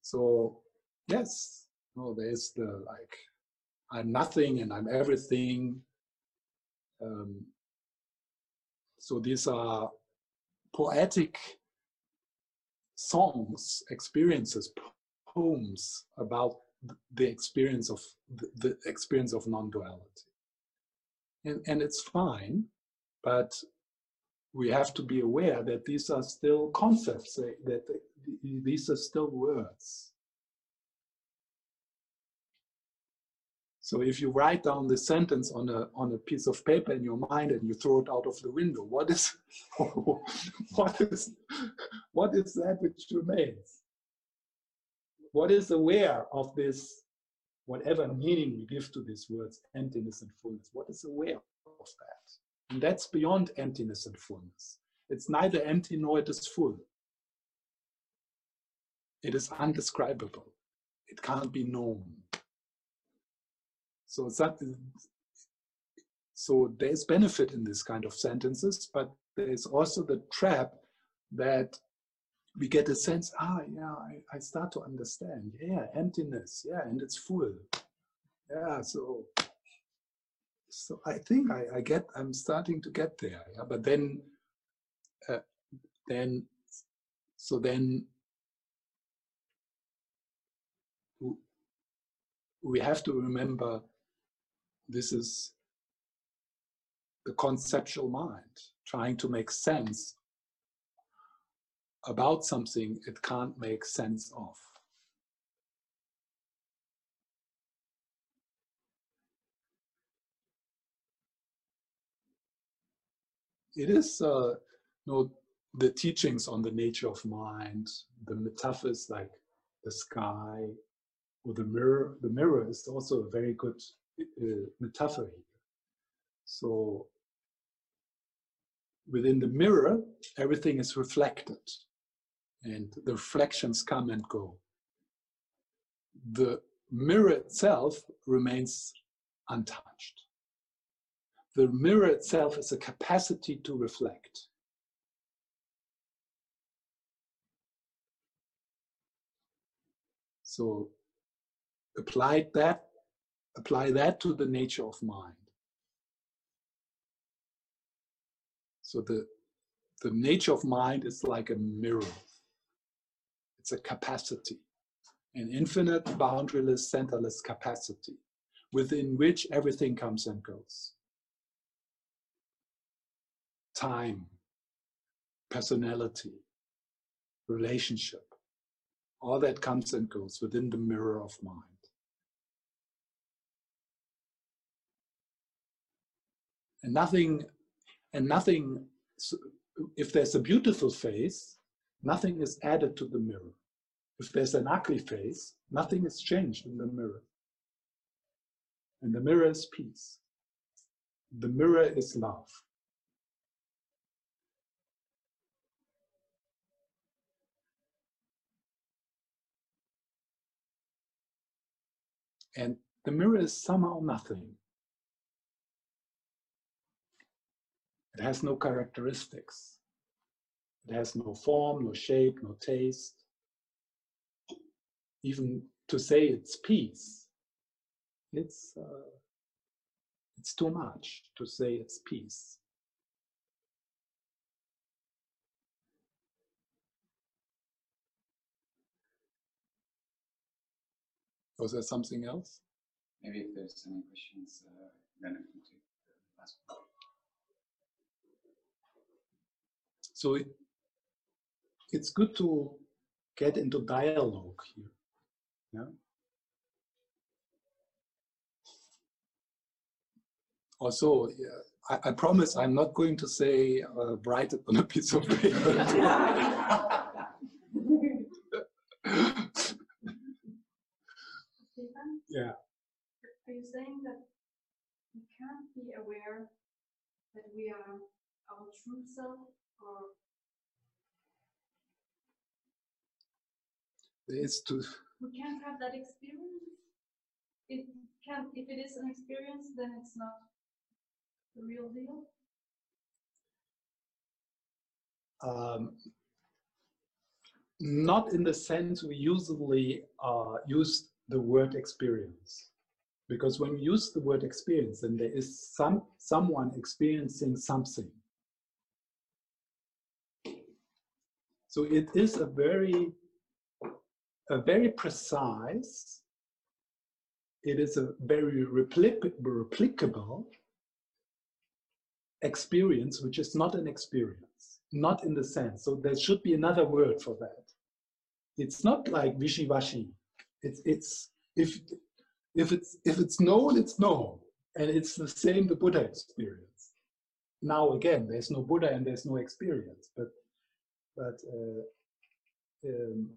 So yes no there's the like i'm nothing and i'm everything. Um, so these are poetic songs experiences poems about the experience of the, the experience of non-duality. And, and it's fine, but we have to be aware that these are still concepts, eh, that these are still words. So if you write down the sentence on a on a piece of paper in your mind and you throw it out of the window, what is what is what is that which remains? What is aware of this, whatever meaning we give to these words, emptiness and fullness, what is aware of that? And that's beyond emptiness and fullness. It's neither empty nor it is full. It is undescribable. It can't be known. So that, so there's benefit in this kind of sentences, but there's also the trap that we get a sense, ah, yeah, I, I start to understand. Yeah, emptiness. Yeah, and it's full. Yeah, so so I think I, I get I'm starting to get there. Yeah, but then uh, then so then we have to remember this is the conceptual mind trying to make sense about something it can't make sense of. It is uh, you know, the teachings on the nature of mind, the metaphors like the sky or the mirror. The mirror is also a very good uh, metaphor here. So within the mirror, everything is reflected and the reflections come and go. The mirror itself remains untouched. The mirror itself is a capacity to reflect. So apply that, apply that to the nature of mind. So the, the nature of mind is like a mirror. It's a capacity, an infinite, boundaryless, centerless capacity within which everything comes and goes. Time, personality, relationship, all that comes and goes within the mirror of mind. And nothing, and nothing, if there's a beautiful face, nothing is added to the mirror. If there's an ugly face, nothing is changed in the mirror. And the mirror is peace. The mirror is love. And the mirror is somehow nothing. It has no characteristics. It has no form, no shape, no taste. Even to say it's peace, it's uh, it's too much to say it's peace. Was there something else? Maybe if there's any questions, uh, then I can take the last one. So it, it's good to get into dialogue here. Yeah. Also, yeah, I, I, promise I'm not going to say uh, write it on a piece of paper. yeah. Are you saying that we can't be aware that we are our true self or it's to we can't have that experience. It can if it is an experience then it's not the real deal. Um, not in the sense we usually uh, use the word experience. Because when we use the word experience then there is some someone experiencing something. So it is a very very precise, it is a very replic replicable experience, which is not an experience, not in the sense. So there should be another word for that. It's not like wishy-washy. It's it's if if it's if it's known, it's known, and it's the same the Buddha experience. Now again, there's no Buddha and there's no experience, but but uh, um,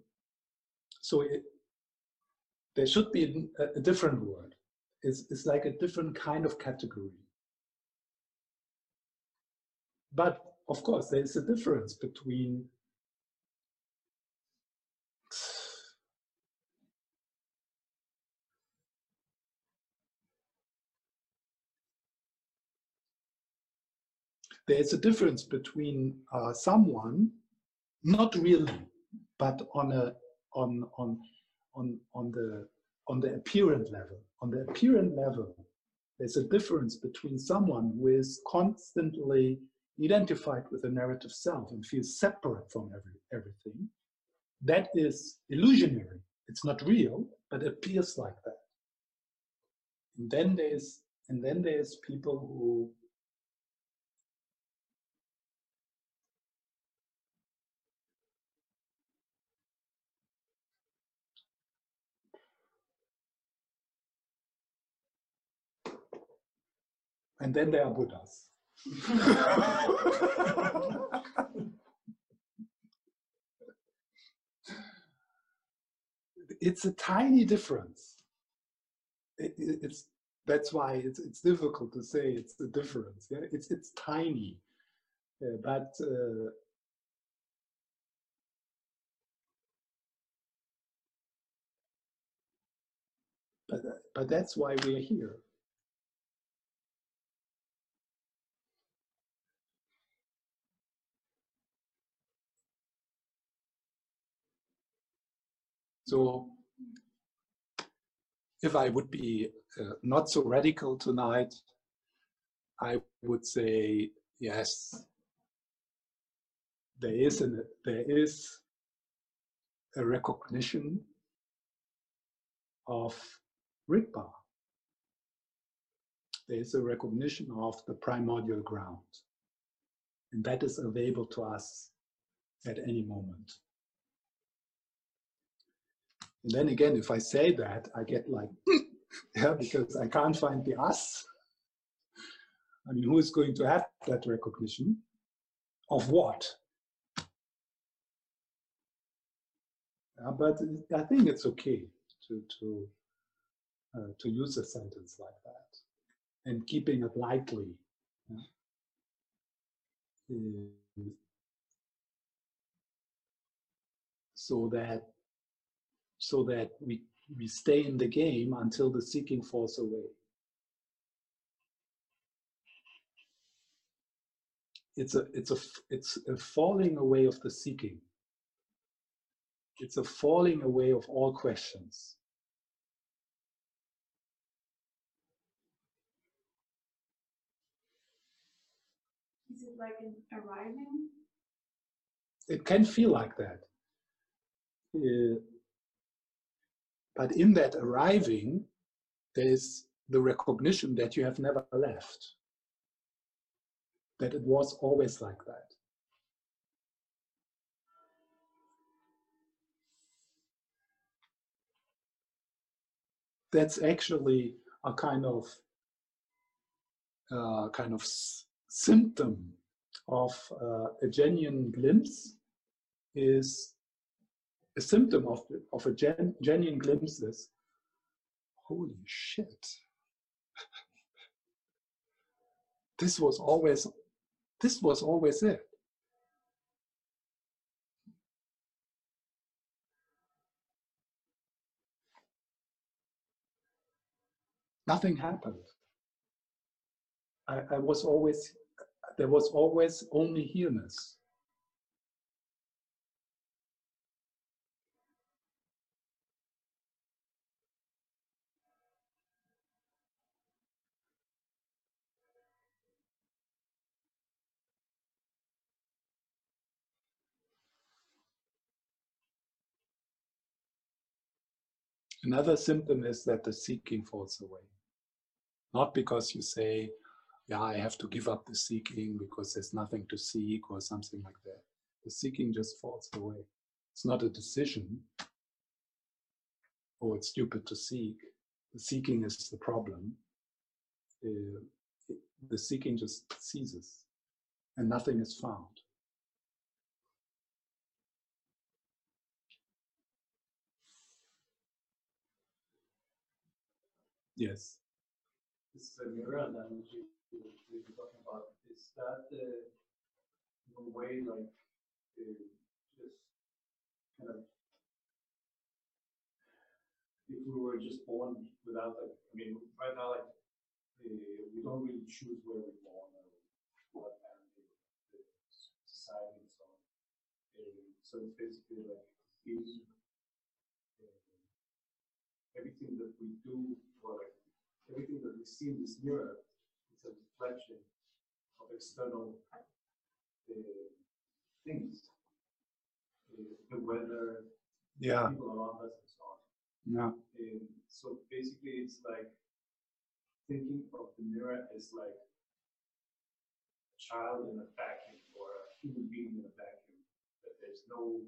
so it, there should be a, a different word. It's, it's like a different kind of category. But of course, there is a difference between there is a difference between uh, someone, not really, but on a on on on on the on the appearance level. On the apparent level, there's a difference between someone who is constantly identified with the narrative self and feels separate from every, everything. That is illusionary. It's not real, but appears like that. And then there's and then there's people who And then there are Buddhas. it's a tiny difference. It, it's that's why it's it's difficult to say it's the difference. Yeah, it's it's tiny, uh, but uh, but but that's why we're here. So if I would be uh, not so radical tonight, I would say yes. There is an there is a recognition of Rigpa. There is a recognition of the primordial ground, and that is available to us at any moment. And then again, if I say that, I get like, yeah, because I can't find the us. I mean, who is going to have that recognition? Of what? Yeah, but I think it's okay to to uh, to use a sentence like that and keeping it lightly. Yeah? Uh, so that so that we, we stay in the game until the seeking falls away. It's a, it's a, it's a falling away of the seeking. It's a falling away of all questions. Is it like an arriving? It can feel like that. Uh, but in that arriving, there is the recognition that you have never left, that it was always like that. That's actually a kind of uh, kind of symptom of uh, a genuine glimpse is a symptom of, of a gen, genuine glimpse is, holy shit. this was always, this was always it. Nothing happened. I, I was always, there was always only here-ness. Another symptom is that the seeking falls away. Not because you say, yeah, I have to give up the seeking because there's nothing to seek or something like that. The seeking just falls away. It's not a decision. Oh, it's stupid to seek. The seeking is the problem. Uh, the seeking just ceases and nothing is found. Yes. This uh, mirror analogy we were talking about, is that uh, a way like uh, just kind of if we were just born without like, I mean, right now, like, uh, we don't really choose where we're born or what family, the society, and so on. Uh, so it's basically like uh, everything that we do everything that we see in this mirror is a reflection of external uh, things, uh, the weather, yeah, people around us, and so on. Yeah. And so basically, it's like thinking of the mirror as like a child in a vacuum or a human being in a vacuum. That there's no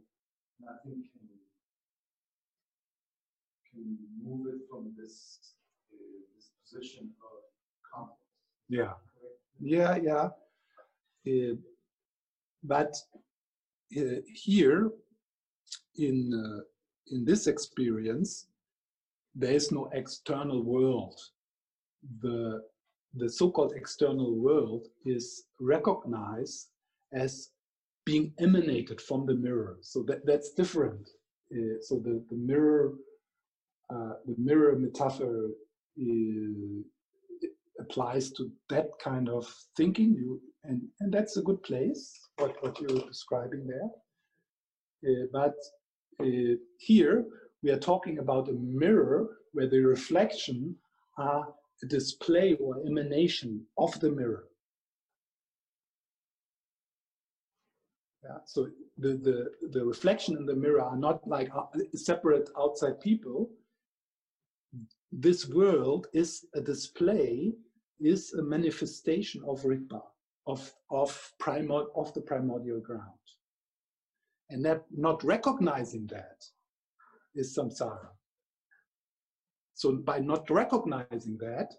nothing can can move it from this position of conflict. Yeah. Yeah, yeah. Uh, but uh, here, in uh, in this experience, there is no external world the the so-called external world is recognized as being emanated from the mirror. So that, that's different. Uh, so the, the mirror, uh, the mirror metaphor applies to that kind of thinking. You and and that's a good place. What what you're describing there. Uh, but uh, here we are talking about a mirror where the reflection are a display or emanation of the mirror. Yeah, so the, the, the reflection in the mirror are not like uh, separate outside people. This world is a display, is a manifestation of Rigpa, of, of, primor, of the primordial ground. And that not recognizing that is samsara. So by not recognizing that,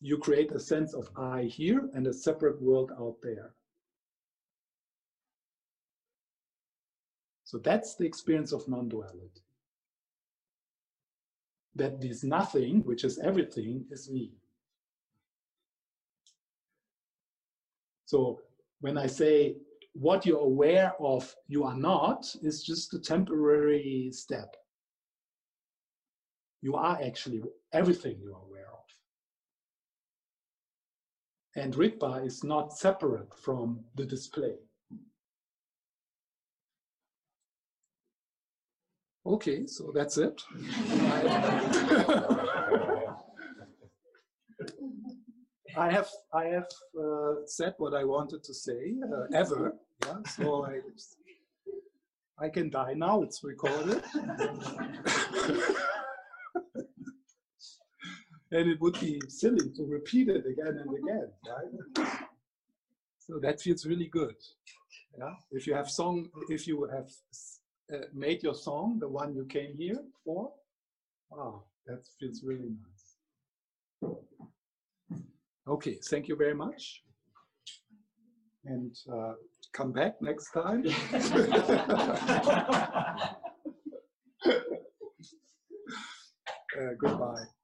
you create a sense of I here and a separate world out there. So that's the experience of non-duality. That this nothing, which is everything, is me. So when I say what you're aware of you are not is just a temporary step. You are actually everything you are aware of. And Rigpa is not separate from the display. Okay, so that's it. I have I have uh, said what I wanted to say uh, ever. Yeah, so I I can die now. It's recorded, and it would be silly to repeat it again and again, right? So that feels really good. Yeah, if you have song, if you have uh, made your song, the one you came here for, wow, that feels really nice. Okay, thank you very much. And uh, come back next time. uh, goodbye.